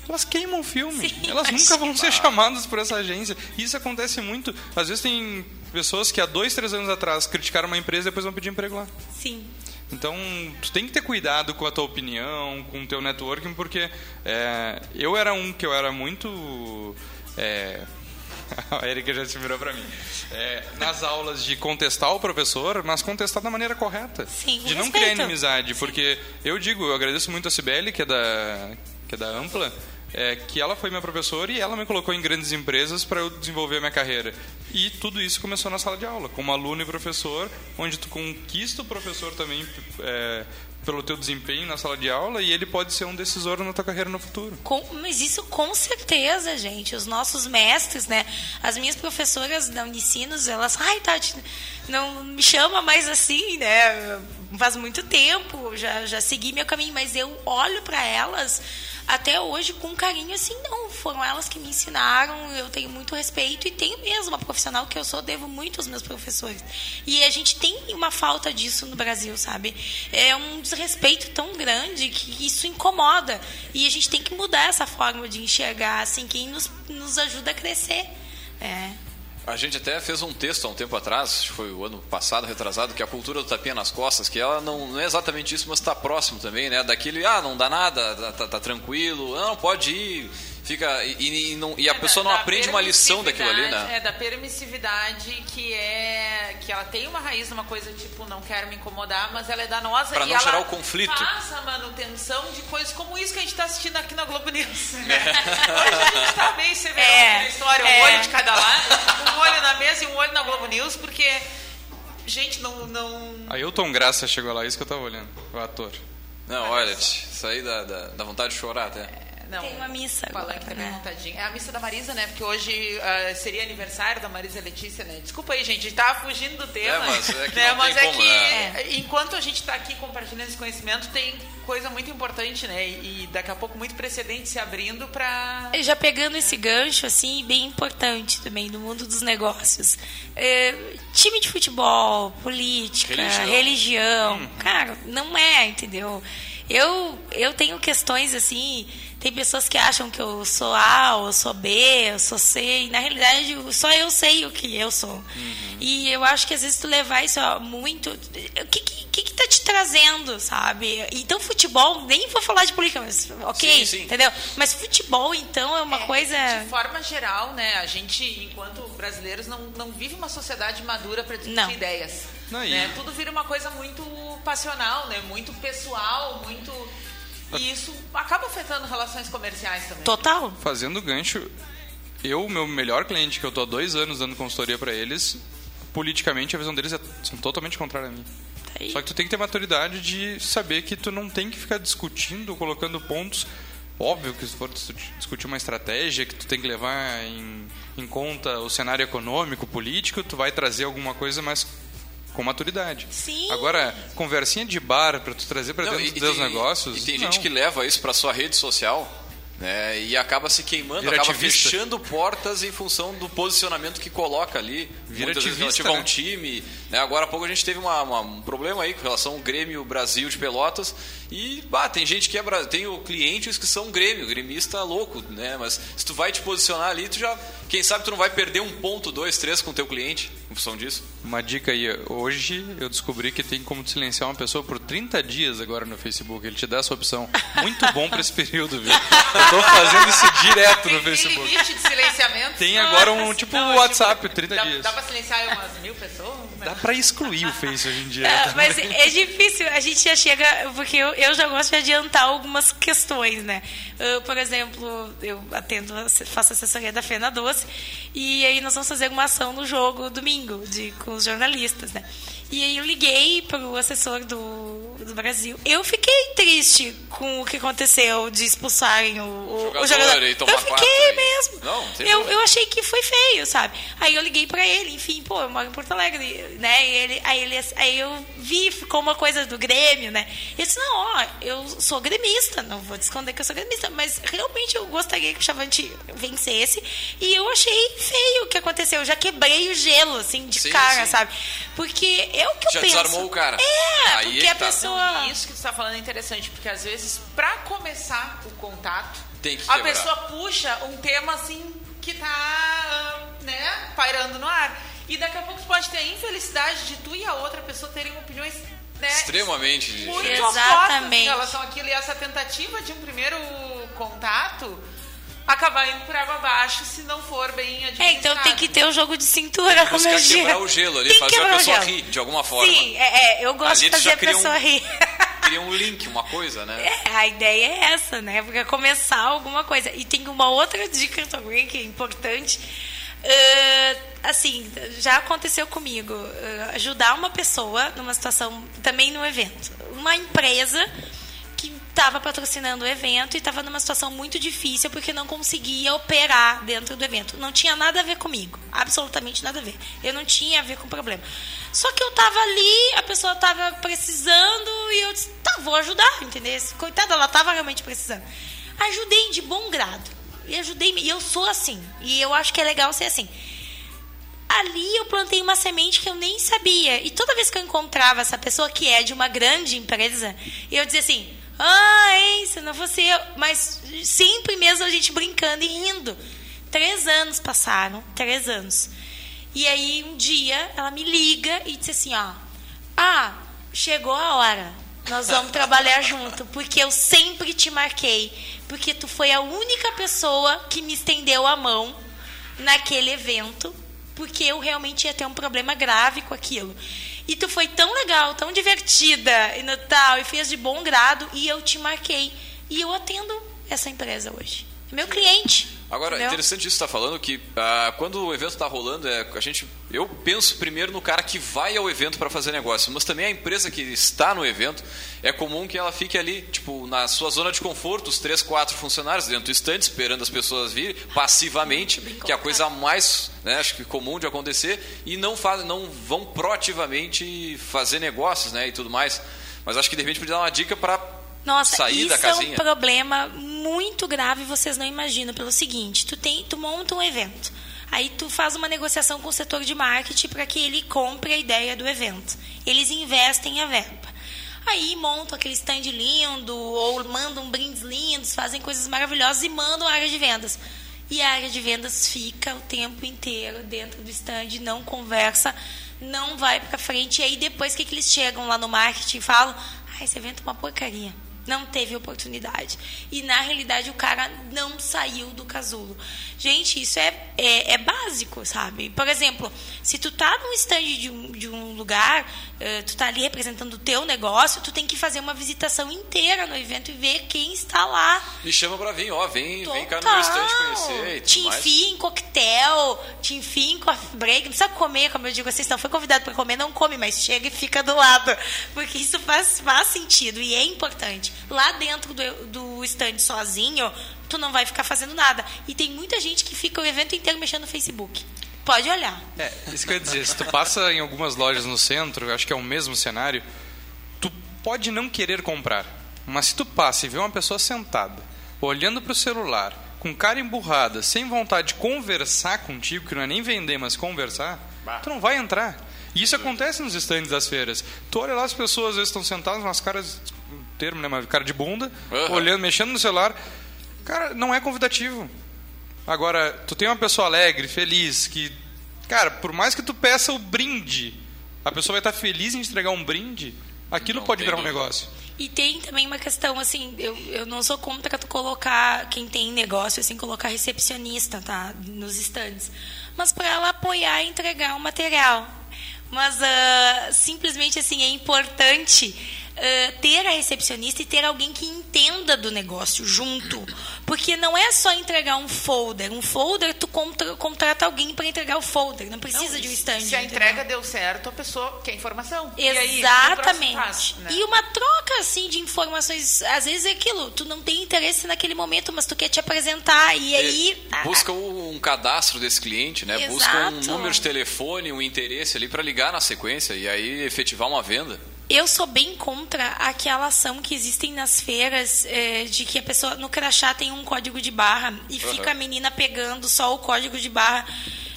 C: Elas queimam o filme.
D: Sim,
C: Elas nunca vão ser chamadas por essa agência. E isso acontece muito. Às vezes tem pessoas que há dois, três anos atrás criticaram uma empresa e depois vão pedir emprego lá.
D: Sim.
C: Então, tu tem que ter cuidado com a tua opinião, com o teu networking, porque é, eu era um que eu era muito... É, a Erika já se virou pra mim. É, nas aulas de contestar o professor, mas contestar da maneira correta.
D: Sim,
C: de não
D: respeito.
C: criar inimizade, porque eu digo, eu agradeço muito a Cibele, que é da, que é da Ampla, é, que ela foi minha professora e ela me colocou em grandes empresas para eu desenvolver a minha carreira. E tudo isso começou na sala de aula, como aluno e professor, onde tu conquista o professor também é, pelo teu desempenho na sala de aula e ele pode ser um decisor na tua carreira no futuro.
D: Com- mas isso com certeza, gente. Os nossos mestres, né? As minhas professoras da Unicinos, elas, ai, Tati, não me chama mais assim, né? Faz muito tempo, já, já segui meu caminho, mas eu olho para elas até hoje com carinho assim, não. Foram elas que me ensinaram, eu tenho muito respeito e tenho mesmo uma profissional que eu sou, devo muito aos meus professores. E a gente tem uma falta disso no Brasil, sabe? É um desrespeito tão grande que isso incomoda. E a gente tem que mudar essa forma de enxergar, assim, quem nos, nos ajuda a crescer. É.
A: A gente até fez um texto há um tempo atrás, foi o ano passado, retrasado, que a cultura do tapinha nas costas, que ela não, não é exatamente isso, mas está próximo também, né? Daquele, ah, não dá nada, tá, tá- tá tranquilo, não, pode ir, fica. E, e não- e a
B: É
A: pessoa
B: da-
A: não
B: da
A: aprende uma lição daquilo ali, né?
B: É da permissividade que é que ela tem uma raiz numa coisa tipo não quero me incomodar, mas ela é danosa
A: Pra
B: e
A: não
B: ela
A: gerar o conflito.
B: Faz a manutenção de coisas como isso que a gente está assistindo aqui na Globo News.
A: É.
B: Hoje a gente está bem severão
D: É,
B: na história, um
D: é.
B: olho de cada lado, um olho na mesa e um olho na Globo News, porque gente não não
C: Ailton Graça chegou lá, isso que eu tava olhando, o ator.
A: Não, olha, aí dá, dá, dá vontade de chorar até.
B: Não,
D: Tem uma missa
B: Falando
D: agora,
B: também
D: né?
B: montadinha. É a missa da Marisa, né? Porque hoje ah, seria aniversário da Marisa Letícia, né? Desculpa aí, gente, a gente tava fugindo do tema.
A: É, mas é que
B: né? Mas é
A: como,
B: que
A: né?
B: enquanto a gente tá aqui compartilhando esse conhecimento, tem coisa muito importante, né? E daqui a pouco muito precedente se abrindo para
D: Já pegando esse gancho, assim, bem importante também no mundo dos negócios. É, time de futebol, política,
A: Religião.
D: religião. Cara, não é, entendeu? Eu, eu tenho questões assim. Tem pessoas que acham que eu sou A, ou eu sou B, eu sou C, e na realidade só eu sei o que eu sou. E eu acho que às vezes tu levar isso ó, muito. O que, que, que, que tá te trazendo, sabe? Então, futebol, nem vou falar de política, mas ok,
A: Sim, sim.
D: entendeu? Mas futebol, então, é uma coisa.
B: De forma geral, né? A gente, enquanto brasileiros, não, não vive uma sociedade madura para discutir ideias.
C: Não,
B: né? Tudo vira uma coisa muito passional, né? Muito pessoal, muito. E isso acaba afetando relações comerciais também.
D: Total.
C: Fazendo gancho, eu, meu melhor cliente, que eu tô há dois anos dando consultoria para eles, politicamente a visão deles é são totalmente contrária a mim.
D: Tá.
C: Só que tu tem que ter maturidade de saber que tu não tem que ficar discutindo, colocando pontos. Óbvio que se for discutir- discutir uma estratégia, que tu tem que levar em, em conta o cenário econômico, político, tu vai trazer alguma coisa mais com maturidade.
D: Sim.
C: Agora, conversinha de bar para tu trazer para
A: Não,
C: dentro
A: e-
C: dos
A: e
C: teus
A: tem-
C: negócios.
A: E tem
C: não.
A: gente que leva isso pra sua rede social. Né? E acaba se queimando,
C: Vira
A: acaba
C: ativista.
A: fechando portas em função do posicionamento que coloca ali,
C: Vira
A: muitas vezes
C: ativista,
A: relativo a um
C: né?
A: time. Né? Agora há pouco a gente teve uma- uma- um problema aí com relação ao Grêmio Brasil de Pelotas e bah, tem gente que é tem o clientes que são Grêmio, gremista louco, né? Mas se tu vai te posicionar ali, tu já, quem sabe tu não vai perder um ponto, dois, três com o teu cliente em função disso.
C: Uma dica aí, hoje eu descobri que tem como silenciar uma pessoa por 30 dias agora no Facebook. Ele te dá essa opção. Muito bom pra esse período, viu? Tô fazendo isso direto no
B: Tem
C: Facebook.
B: limite de silenciamento?
C: Tem agora um tipo
B: Não,
C: WhatsApp, 30
B: dá,
C: dias.
B: Dá pra silenciar umas mil pessoas? né?
C: Dá pra excluir o Face hoje em dia.
D: É, mas é difícil, a gente já chega, porque eu, eu já gosto de adiantar algumas questões, né? Eu, por exemplo, eu atendo, faço assessoria da Fena Doce, e aí nós vamos fazer uma ação no jogo domingo de, com os jornalistas, né? E aí eu liguei pro assessor do, do Brasil. Eu fiquei triste com o que aconteceu de expulsarem o, o,
A: Jogador
D: o jogador.
A: e tomar
D: eu fiquei
A: e-
D: mesmo.
A: Não,
D: eu, eu achei que foi feio, sabe? Aí eu liguei pra ele, enfim, pô, eu moro em Porto Alegre, né? E ele, aí, ele, aí eu vi, ficou uma coisa do Grêmio, né? Ele disse, não, ó, eu sou gremista, não vou te esconder que eu sou gremista, mas realmente eu gostaria que o Chavante vencesse. E eu achei feio o que aconteceu. Eu já quebrei o gelo, assim, de
A: Sim,
D: cara,
A: sim.
D: sabe? Porque é o que eu
A: Já
D: penso.
A: desarmou o cara.
D: É,
A: Aí
D: porque
A: é
D: a
A: tá.
D: Pessoa...
B: Isso que tu tá falando é interessante, porque às vezes, pra começar o contato,
A: Tem que
B: a
A: quebrar.
B: pessoa puxa um tema assim que tá, ah, né, pairando no ar. E daqui a pouco tu pode ter a infelicidade de tu e a outra pessoa terem opiniões né,
A: Extremamente
B: muito
A: diferentes.
B: opostas
D: Exatamente.
B: em relação àquilo. E essa tentativa de um primeiro contato acabar indo por água abaixo se não for bem
D: É,
B: administrado.
D: então tem que ter o jogo de cintura, como eu digo.
A: quebrar o gelo ali,
D: Tem
A: fazer a pessoa rir de alguma forma.
D: Sim, é, é, eu gosto
A: Ali
D: de fazer
A: já
D: a pessoa
A: um-
D: rir.
A: Cria um link, uma coisa, né?
D: É, a ideia é essa, né? Porque é começar alguma coisa. E tem uma outra dica também que é importante. Ah, assim, já aconteceu comigo. ah, ajudar uma pessoa numa situação, também no evento. Uma empresa estava patrocinando o evento e estava numa situação muito difícil porque não conseguia operar dentro do evento. Não tinha nada a ver comigo, absolutamente nada a ver. Eu não tinha a ver com o problema. Só que eu estava ali, a pessoa estava precisando e eu disse, tá, vou ajudar, entendeu? Coitada, ela estava realmente precisando. Ajudei de bom grado. E ajudei, e eu sou assim. E eu acho que é legal ser assim ali eu plantei uma semente que eu nem sabia. E toda vez que eu encontrava essa pessoa que é de uma grande empresa, eu dizia assim: ah, hein, se não fosse eu. Mas sempre mesmo a gente brincando e rindo. Três anos passaram, três anos. E aí um dia ela me liga e disse assim: ó, ah, chegou a hora. Nós vamos trabalhar junto, porque eu sempre te marquei, porque tu foi a única pessoa que me estendeu a mão naquele evento, porque eu realmente ia ter um problema grave com aquilo. E tu foi tão legal, tão divertida e tal, e fez de bom grado, e eu te marquei. E eu atendo essa empresa hoje. É Meu cliente.
A: Agora,
D: entendeu?
A: interessante isso que você está falando, que ah, quando o evento está rolando, é, a gente, eu penso primeiro no cara que vai ao evento para fazer negócio, mas também a empresa que está no evento, é comum que ela fique ali, tipo, na sua zona de conforto, os três, quatro funcionários dentro do estande, esperando as pessoas virem, passivamente, que é a coisa mais, né, acho que comum de acontecer, e não, faz, não vão proativamente fazer negócios, né, e tudo mais. Mas acho que de repente podia dar uma dica para
D: Nossa,
A: sair
D: isso
A: da casinha.
D: é um problema muito grave, vocês não imaginam, pelo seguinte, tu, tem, tu monta um evento, aí tu faz uma negociação com o setor de marketing para que ele compre a ideia do evento. Eles investem a verba. Aí montam aquele stand lindo, ou mandam brindes lindos, fazem coisas maravilhosas e mandam a área de vendas. E a área de vendas fica o tempo inteiro dentro do stand, não conversa, não vai para frente. E aí depois que, que eles chegam lá no marketing e falam, ah, esse evento é uma porcaria. Não teve oportunidade. E na realidade o cara não saiu do casulo. Gente, isso é, é, é básico, sabe? Por exemplo, se tu tá num stand de um, de um lugar, eh, tu tá ali representando o teu negócio, tu tem que fazer uma visitação inteira no evento e ver quem está lá.
A: Me chama para vir, ó, vem, vem cá no
D: Total.
A: meu estande conhecer e
D: Te enfia em coquetel, te enfia em coffee break. Não precisa comer, como eu digo se não foi convidado para comer, não come, mas chega e fica do lado. Porque isso faz, faz sentido e é importante. Lá dentro do, do stand sozinho, tu não vai ficar fazendo nada. E tem muita gente que fica o evento inteiro mexendo no Facebook. Pode olhar.
C: É, isso que eu ia dizer, se tu passa em algumas lojas no centro, eu acho que é o mesmo cenário, tu pode não querer comprar, mas se tu passa e vê uma pessoa sentada olhando para o celular, com cara emburrada, sem vontade de conversar contigo, que não é nem vender, mas conversar, tu não vai entrar. E isso acontece nos estandes das feiras. Tu olha lá, as pessoas às vezes estão sentadas, umas caras, termo, né, uma cara de bunda,
A: Aham.
C: olhando, mexendo no celular. Cara, não é convidativo. Agora, tu tem uma pessoa alegre, feliz, que, cara, por mais que tu peça o brinde, a pessoa vai estar feliz em entregar um brinde, aquilo
A: Não
C: pode virar um negócio.
D: E tem também uma questão, assim, eu, eu não sou contra tu colocar, quem tem negócio, assim, colocar recepcionista, tá? Nos estandes. Mas para ela apoiar e entregar o material. Mas ah, simplesmente, assim, é importante ah, ter a recepcionista e ter alguém que entenda do negócio junto. Porque não é só entregar um folder. Um folder, tu contra, contrata alguém para entregar o folder. Não precisa de um stand.
B: Se a
D: entendeu?
B: entrega deu certo, a pessoa quer informação. E aí,
D: Exatamente.
B: né?
D: E uma troca assim de informações, às vezes é aquilo, tu não tem interesse naquele momento, mas tu quer te apresentar e aí ah,
A: Busca um cadastro desse cliente, né? Busca um
D: Exato.
A: número de telefone, um interesse ali para ligar na sequência e aí efetivar uma venda.
D: Eu sou bem contra aquela ação que existem nas feiras eh, de que a pessoa no crachá tem um código de barra e fica a menina pegando só o código de barra.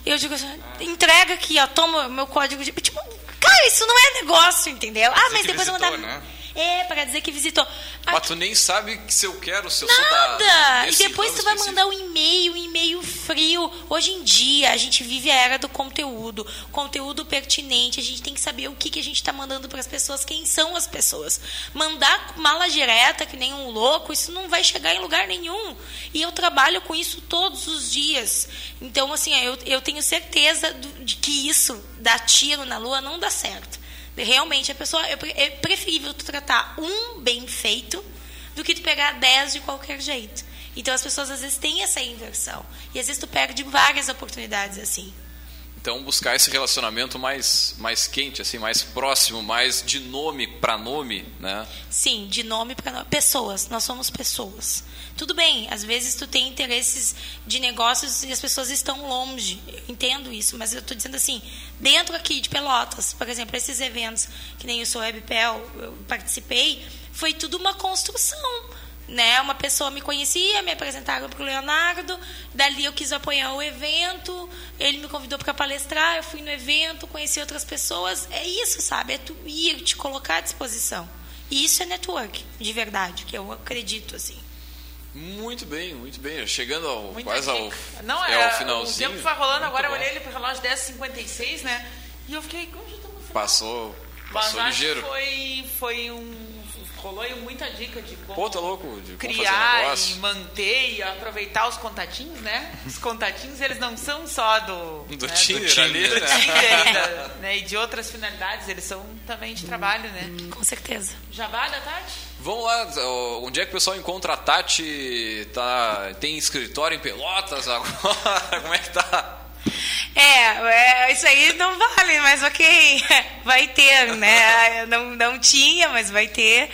D: Eu digo assim, entrega aqui, ó, toma o meu código de tipo, cara, isso não é negócio, entendeu? Ah, mas depois eu vou mandar
C: né?
D: É, para dizer que visitou.
A: Mas tu nem sabe se eu quero, se eu sou da.
D: Nada! E depois tu vai
A: específico.
D: mandar um e-mail, um e-mail frio. Hoje em dia, a gente vive a era do conteúdo. Conteúdo pertinente. A gente tem que saber o que, que a gente está mandando para as pessoas, quem são as pessoas. Mandar mala direta, que nem um louco, isso não vai chegar em lugar nenhum. E eu trabalho com isso todos os dias. Então, assim, eu, eu tenho certeza de que isso, dar tiro na lua, não dá certo. Realmente, a pessoa. É pre- preferível tu tratar um bem feito do que tu pegar 10 de qualquer jeito. Então as pessoas às vezes têm essa inversão. E às vezes tu perde várias oportunidades assim.
A: Então buscar esse relacionamento mais, mais quente, assim, mais próximo, mais de nome para nome, né?
D: Sim, de nome para nome. Pessoas, nós somos pessoas. Tudo bem, às vezes tu tem interesses de negócios e as pessoas estão longe. Eu entendo isso, mas eu estou dizendo assim, dentro aqui de Pelotas, por exemplo, esses eventos que nem o Sou Webpel, eu participei, foi tudo uma construção. Né? Uma pessoa me conhecia, me apresentaram para o Leonardo, dali eu quis apoiar o evento, ele me convidou para palestrar, eu fui no evento, conheci outras pessoas. É isso, sabe? É tu ir, te colocar à disposição. E isso é network, de verdade, que eu acredito, assim.
A: Muito bem, muito bem. Chegando ao,
B: Muita
A: quase ao.
B: Não,
A: é,
B: é,
A: ao finalzinho.
B: O tempo foi rolando,
A: Muito
B: agora eu
A: bom.
B: olhei ele pro relógio 10h56, né? E eu fiquei, como já estamos no final?
A: Passou,
B: Mas
A: passou
B: acho
A: ligeiro.
B: foi, foi um. Rolou aí muita dica de como
A: Pô, tá louco? De como fazer
B: criar
A: negócio.
B: e manter e aproveitar os contatinhos, né? Os contatinhos, eles não são só do.
A: Do
B: né,
A: Tinder ali,
B: do
A: né?
B: Tinder e, da- né, e de outras finalidades, eles são também de trabalho, né?
D: Com certeza.
B: Jabá da Tati?
A: Vamos lá, onde é que o pessoal encontra a Tati? Tá, tem escritório em Pelotas agora? Como é que tá?
D: É, é, isso aí não vale, mas ok, vai ter, né? Não, não tinha, mas vai ter.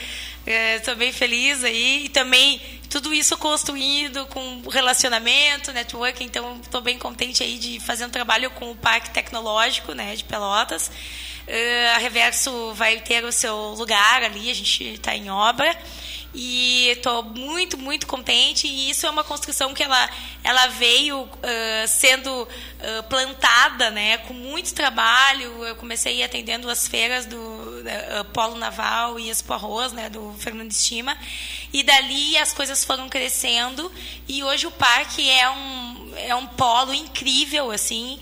D: Estou bem feliz aí. E também tudo isso construído com relacionamento, network, então estou bem contente aí de fazer um trabalho com o Parque Tecnológico né, de Pelotas. Eh, a Reverso vai ter o seu lugar ali, a gente está em obra. E estou muito, muito contente. E isso é uma construção que ela, ela veio ah, sendo ah, plantada né, com muito trabalho. Eu comecei atendendo as feiras do ah, Polo Naval e Expo Arroz, né, do Fernando Estima. E dali as coisas foram crescendo. E hoje o parque é um, é um polo incrível, assim.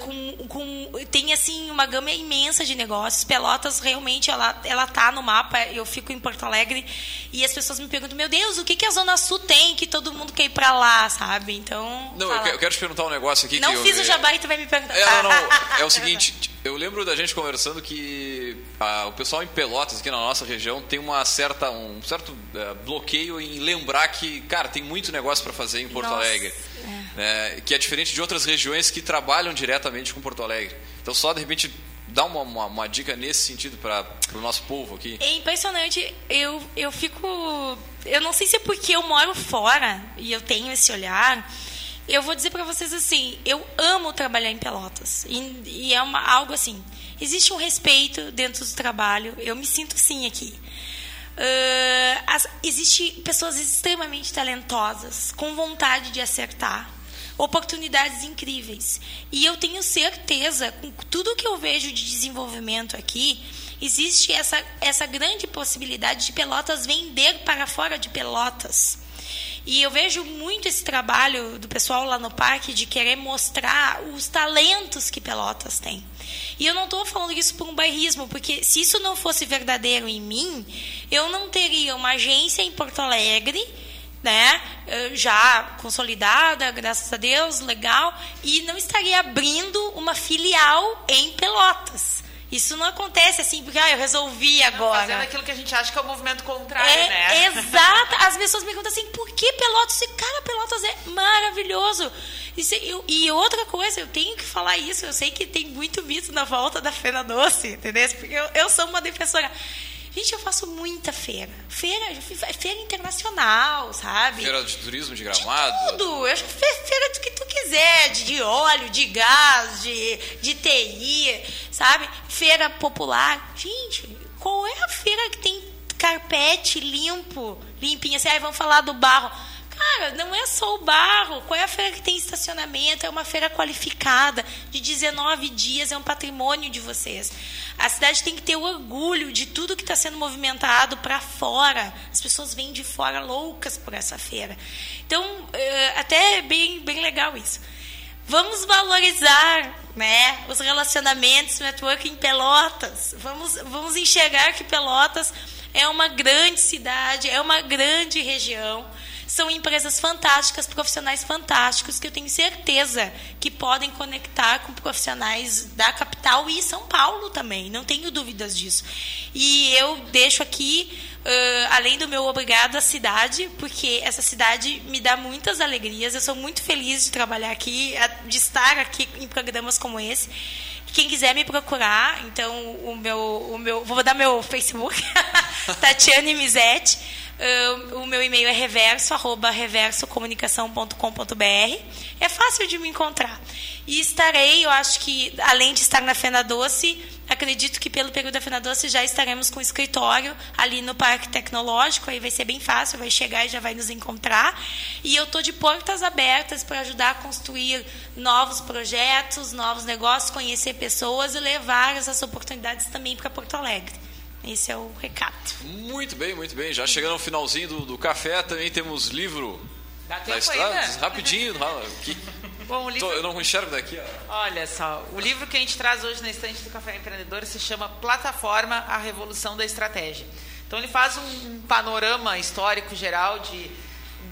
D: Com, com, tem assim uma gama imensa de negócios. Pelotas realmente ela ela tá no mapa. Eu fico em Porto Alegre e as pessoas me perguntam: "Meu Deus, o que que a Zona Sul tem que todo mundo quer ir para lá, sabe?" Então,
A: Não, eu eu quero te perguntar um negócio aqui.
D: não
A: que eu-
D: fiz o jabá e tu vai me perguntar.
A: É, não, não. É o seguinte, eu lembro da gente conversando que ah, o pessoal em Pelotas, aqui na nossa região, tem uma certa, um certo eh, bloqueio em lembrar que, cara, tem muito negócio para fazer em Porto
D: Nossa,
A: Alegre. Né, que é diferente de outras regiões que trabalham diretamente com Porto Alegre. Então, só de repente, dá uma, uma, uma dica nesse sentido para o nosso povo aqui.
D: É impressionante. Eu, eu fico. Eu não sei se é porque eu moro fora e eu tenho esse olhar. Eu vou dizer para vocês assim: eu amo trabalhar em Pelotas. E, e é uma, algo assim. Existe um respeito dentro do trabalho. Eu me sinto assim aqui. Ah, as- existe pessoas extremamente talentosas, com vontade de acertar, oportunidades incríveis. E eu tenho certeza, com tudo que eu vejo de desenvolvimento aqui, existe essa, essa grande possibilidade de Pelotas vender para fora de Pelotas. E eu vejo muito esse trabalho do pessoal lá no parque de querer mostrar os talentos que Pelotas tem. E eu não estou falando isso por um bairrismo, porque se isso não fosse verdadeiro em mim, eu não teria uma agência em Porto Alegre né, eh, já consolidada, graças a Deus, legal, e não estaria abrindo uma filial em Pelotas. Isso não acontece assim, porque ah, eu resolvi agora.
B: Fazendo aquilo que a gente acha que é o movimento contrário,
D: é,
B: né?
D: Exato. As pessoas me perguntam assim, por que Pelotas? Cara, Pelotas é maravilhoso. E, e, outra coisa, eu tenho que falar isso, eu sei que tem muito mito na volta da Feira Doce, entendeu? Porque eu, eu sou uma defensora. Gente, eu faço muita feira. Feira, feira internacional, sabe?
A: Feira de turismo de gramado.
D: De tudo. Eu feira do que tu quiser, de, óleo, de gás, de, de TI, sabe? Feira popular. Gente, qual é a feira que tem carpete limpo, limpinho? Assim, aí vamos falar do barro. Cara, não é só o barro. Qual é a feira que tem estacionamento? É uma feira qualificada, de 19 dias, é um patrimônio de vocês. A cidade tem que ter orgulho de tudo que está sendo movimentado para fora. As pessoas vêm de fora loucas por essa feira. Então, é, até é bem, bem legal isso. Vamos valorizar né, os relacionamentos, networking em Pelotas. Vamos, vamos enxergar que Pelotas é uma grande cidade, é uma grande região são empresas fantásticas, profissionais fantásticos, que eu tenho certeza que podem conectar com profissionais da capital e São Paulo também, não tenho dúvidas disso. E eu deixo aqui, uh, além do meu obrigado à cidade, porque essa cidade me dá muitas alegrias, eu sou muito feliz de trabalhar aqui, de estar aqui em programas como esse. Quem quiser me procurar, então o meu, o meu vou dar meu Facebook, Tatiane Mizetti. O meu e-mail é reverso, arroba reversocomunicação.com.br. É fácil de me encontrar. E estarei, eu acho que, além de estar na Fena Doce, acredito que pelo período da Fena Doce já estaremos com o escritório ali no Parque Tecnológico, aí vai ser bem fácil, vai chegar e já vai nos encontrar. E eu estou de portas abertas para ajudar a construir novos projetos, novos negócios, conhecer pessoas e levar essas oportunidades também para Porto Alegre. Esse é o recado.
A: Muito bem, muito bem. Já chegando ao finalzinho do, do café, também temos livro
B: Dá da estrada. Ainda?
A: Rapidinho. aqui. Bom, livro... Tô, eu não enxergo daqui.
B: Ó. Olha só, o livro que a gente traz hoje na estante do Café Empreendedor se chama Plataforma, a Revolução da Estratégia. Então ele faz um panorama histórico geral de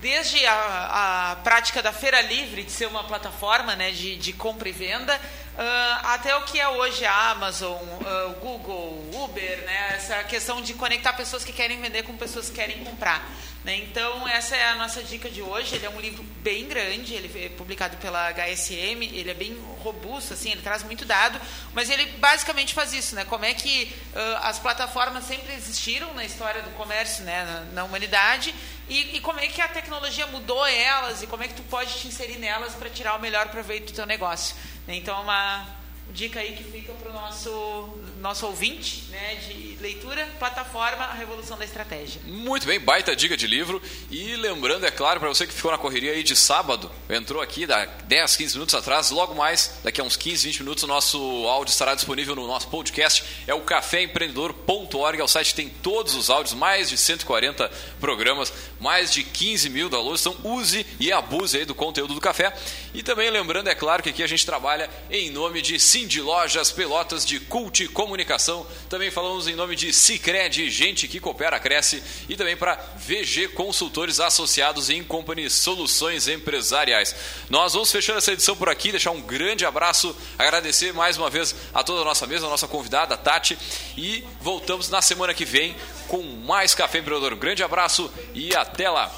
B: desde a, a, prática da feira livre de ser uma plataforma né, de, de compra e venda uh, até o que é hoje a Amazon, uh, Google, Uber, né, essa questão de conectar pessoas que querem vender com pessoas que querem comprar. Né? Então, essa é a nossa dica de hoje. Ele é um livro bem grande, ele é publicado pela HSM, ele é bem robusto, assim, ele traz muito dado, mas ele basicamente faz isso, né? Como é que uh, as plataformas sempre existiram na história do comércio, né, na, na humanidade, e, e, como é que a tecnologia mudou elas e como é que tu pode te inserir nelas para tirar o melhor proveito do teu negócio. Então, é uma dica aí que fica para o nosso, nosso ouvinte né, de leitura, plataforma A Revolução da Estratégia.
A: Muito bem, baita dica de livro. E lembrando, é claro, para você que ficou na correria aí de sábado, entrou aqui dá 10, 15 minutos atrás, logo mais, daqui a uns 15, 20 minutos, o nosso áudio estará disponível no nosso podcast. É o caféempreendedor.org, é o site que tem todos os áudios, mais de 140 programas, mais de 15 mil downloads. Então use e abuse aí do conteúdo do café. E também lembrando, é claro, que aqui a gente trabalha em nome de de Lojas Pelotas de Cult Comunicação. Também falamos em nome de Cicred, gente que coopera, cresce. E também para VG Consultores Associados em Company Soluções Empresariais. Nós vamos fechando essa edição por aqui, deixar um grande abraço, agradecer mais uma vez a toda a nossa mesa, a nossa convidada, a Tati. E voltamos na semana que vem com mais Café Empreendedor. Um grande abraço e até lá!